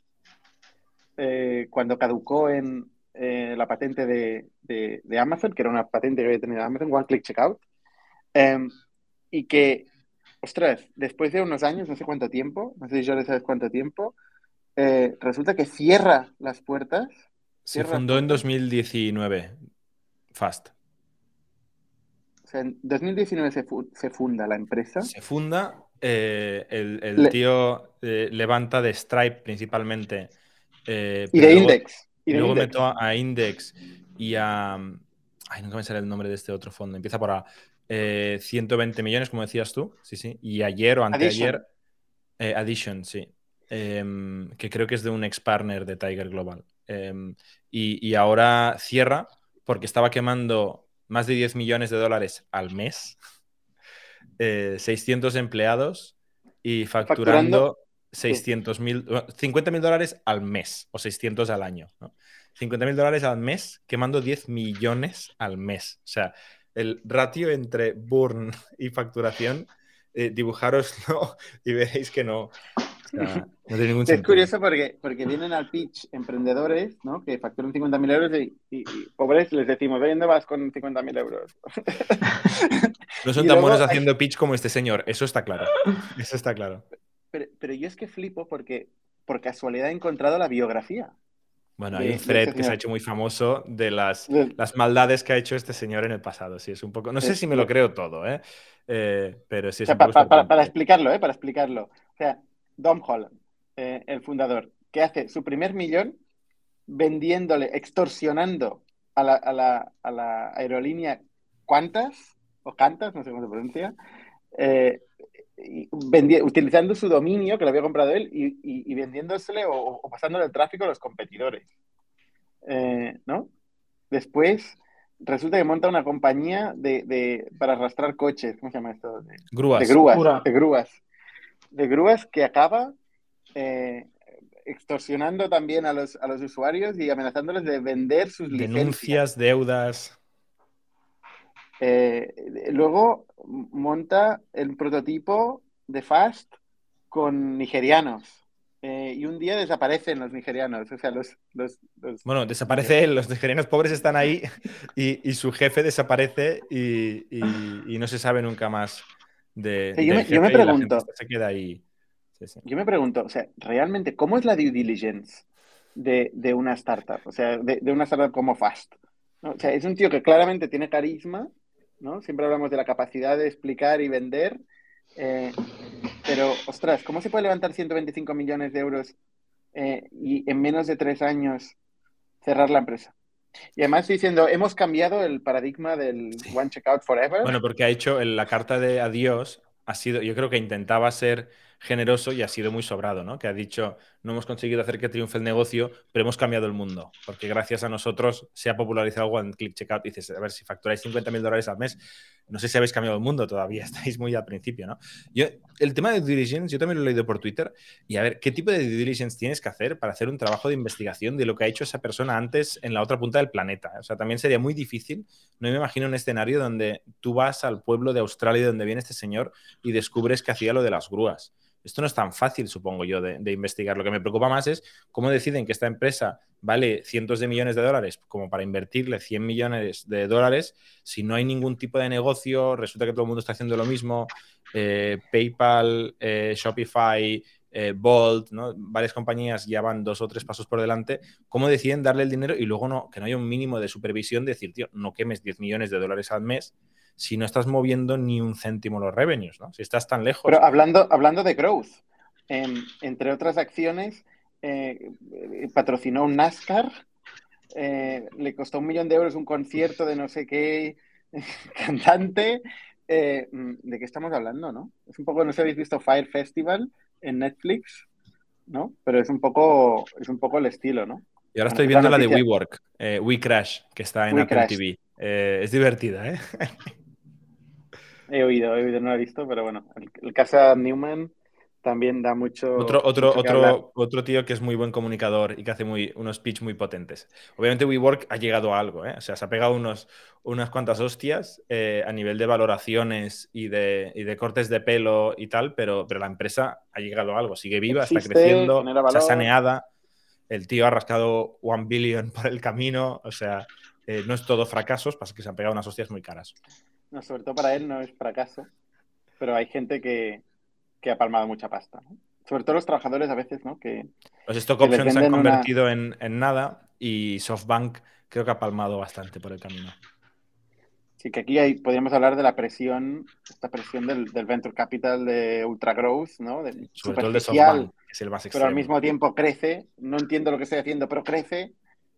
eh, cuando caducó en eh, la patente de, de- Amazon, que era una patente que había tenido Amazon, One Click Checkout, eh, y que, ostras, después de unos años, no sé cuánto tiempo, no sé si yo sabes cuánto tiempo, eh, resulta que cierra las puertas. Se Cierra fundó en puertas. 2019. Fast. O sea, en 2019 se, fu- se funda la empresa. Se funda. eh, el el Le- tío eh, levanta de Stripe principalmente. eh, Y de luego- Index. Y de luego Index. meto a, Index y a. Ay, nunca me sale el nombre de este otro fondo. Empieza por A. eh, 120 millones, como decías tú. Sí, sí. Y ayer o anteayer. Addition. Addition, sí. Em, que creo que es de un ex partner de Tiger Global. Em, y, y ahora cierra porque estaba quemando más de 10 millones de dólares al mes, (laughs) eh, 600 empleados y facturando, Facturando, 600 mil, 50 mil dólares al mes o 600 al año. ¿no? 50 mil dólares al mes quemando 10 millones al mes. O sea, el ratio entre burn (laughs) y facturación, eh, dibujároslo (laughs) y veréis que no. O sea, no tiene ningún Es curioso porque, porque vienen al pitch emprendedores ¿no? que facturan 50.000 euros y, y- y pobres les decimos, ¿de dónde vas con 50.000 euros? (laughs) No son Y tan buenos hay- haciendo pitch como este señor, eso está claro. Eso está claro. Pero, pero yo es que flipo porque por casualidad he encontrado la biografía. Bueno, hay de un thread este que se ha hecho muy famoso de las, De- las maldades que ha hecho este señor en el pasado. Sí, es un poco. No sé si me lo creo todo, ¿eh? Eh, pero sí O es sea, un poco pa- para, para explicarlo, ¿eh? Para explicarlo. O sea, Dom Holland, eh, el fundador, que hace su primer millón vendiéndole, extorsionando a la, a la- a la aerolínea Qantas, o Cantas, no sé cómo se pronuncia, eh, vendi- utilizando su dominio que lo había comprado él y, y- y vendiéndosele o, o pasándole el tráfico a los competidores. Eh, ¿no? Después resulta que monta una compañía de, para arrastrar coches. ¿Cómo se llama esto? De, grúas. De grúas. De grúas. De grúas que acaba eh, extorsionando también a los, a los usuarios y amenazándoles de vender sus licencias. Denuncias, deudas. Eh, luego monta el prototipo de Fast con nigerianos. Eh, y un día desaparecen los nigerianos. O sea, los, bueno, desaparece él, los nigerianos pobres están ahí y, su jefe desaparece y, no se sabe nunca más de. yo, me, pregunto. Se queda ahí. Yo me pregunto, o sea, realmente, ¿cómo es la due diligence de, una startup? O sea, de, una startup como Fast. O sea, es un tío que claramente tiene carisma, ¿no? Siempre hablamos de la capacidad de explicar y vender. Eh, pero, ostras, ¿cómo se puede levantar 125 millones de euros eh, y en menos de tres años cerrar la empresa? Y además diciendo, hemos cambiado el paradigma del One Checkout Forever. Bueno, porque ha hecho la carta de adiós, ha sido, yo creo que intentaba ser generoso y ha sido muy sobrado, ¿no? Que ha dicho, no hemos conseguido hacer que triunfe el negocio, pero hemos cambiado el mundo, porque gracias a nosotros se ha popularizado One Click Checkout. Y dices, a ver, si facturáis 50 mil dólares al mes, no sé si habéis cambiado el mundo todavía, (laughs) estáis muy al principio, ¿no? Yo, el tema de due diligence, yo también lo he leído por Twitter, y a ver, ¿qué tipo de due diligence tienes que hacer para hacer un trabajo de investigación de lo que ha hecho esa persona antes en la otra punta del planeta? O sea, también sería muy difícil, no me imagino un escenario donde tú vas al pueblo de Australia donde viene este señor y descubres que hacía lo de las grúas esto no es tan fácil, supongo yo, de, investigar. Lo que me preocupa más es cómo deciden que esta empresa vale cientos de millones de dólares como para invertirle 100 millones de dólares si no hay ningún tipo de negocio, resulta que todo el mundo está haciendo lo mismo, eh, PayPal, eh, Shopify, eh, Bolt, ¿no? varias compañías ya van dos o tres pasos por delante, ¿cómo deciden darle el dinero y luego no, que no haya un mínimo de supervisión de decir, tío, no quemes 10 millones de dólares al mes si no estás moviendo ni un céntimo los revenues, ¿no? Si estás tan lejos. Pero hablando, hablando de growth, em, entre otras acciones, eh, patrocinó un NASCAR, eh, le costó un millón de euros un concierto de no sé qué (laughs) cantante. Eh, ¿De qué estamos hablando, no? Es un poco, no sé si habéis visto Fire Festival en Netflix, ¿no? Pero es un poco, es un poco el estilo, ¿no? Y ahora estoy viendo la, de WeWork, WeCrash, que está en Apple TV. es divertida, ¿eh? (laughs) He oído, he oído, no lo he visto, pero bueno, el, caso de Newman también da mucho. Otro, otro, otro, otro tío que es muy buen comunicador y que hace muy, unos pitch muy potentes. Obviamente, WeWork ha llegado a algo, ¿eh? o sea, se ha pegado unos, unas cuantas hostias eh, a nivel de valoraciones y de, y de, cortes de pelo y tal, pero, pero la empresa ha llegado a algo, sigue viva, está creciendo, está saneada. El tío ha rascado one billion (laughs) por el camino, o sea, eh, no es todo fracasos, pasa que se han pegado unas hostias muy caras. No, sobre todo para él no es fracaso, pero hay gente que, ha palmado mucha pasta. Sobre todo los trabajadores a veces, ¿no? Que, los stock options se han convertido en, nada y SoftBank creo que ha palmado bastante por el camino. Sí, que aquí hay, podríamos hablar de la presión, esta presión del, venture capital de ultra growth, ¿no? Sobre todo el de SoftBank, que es el más extremo. Pero al mismo tiempo crece, no entiendo lo que estoy haciendo, pero crece.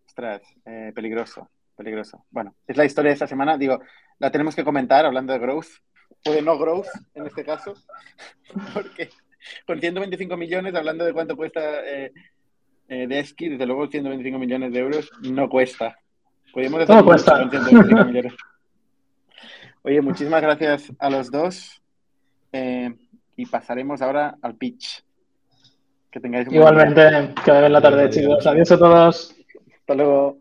Ostras, eh, peligroso peligroso. Bueno, es la historia de esta semana. Digo, la tenemos que comentar hablando de growth, o de no growth en este caso, (laughs) porque con 125 millones, hablando de cuánto cuesta eh, eh Desky, desde luego 125 millones de euros no cuesta. Podríamos no cuesta. Oye, muchísimas gracias a los dos eh, y pasaremos ahora al pitch. Que tengáis Igualmente, que vean la tarde, chicos. Adiós a todos. Hasta luego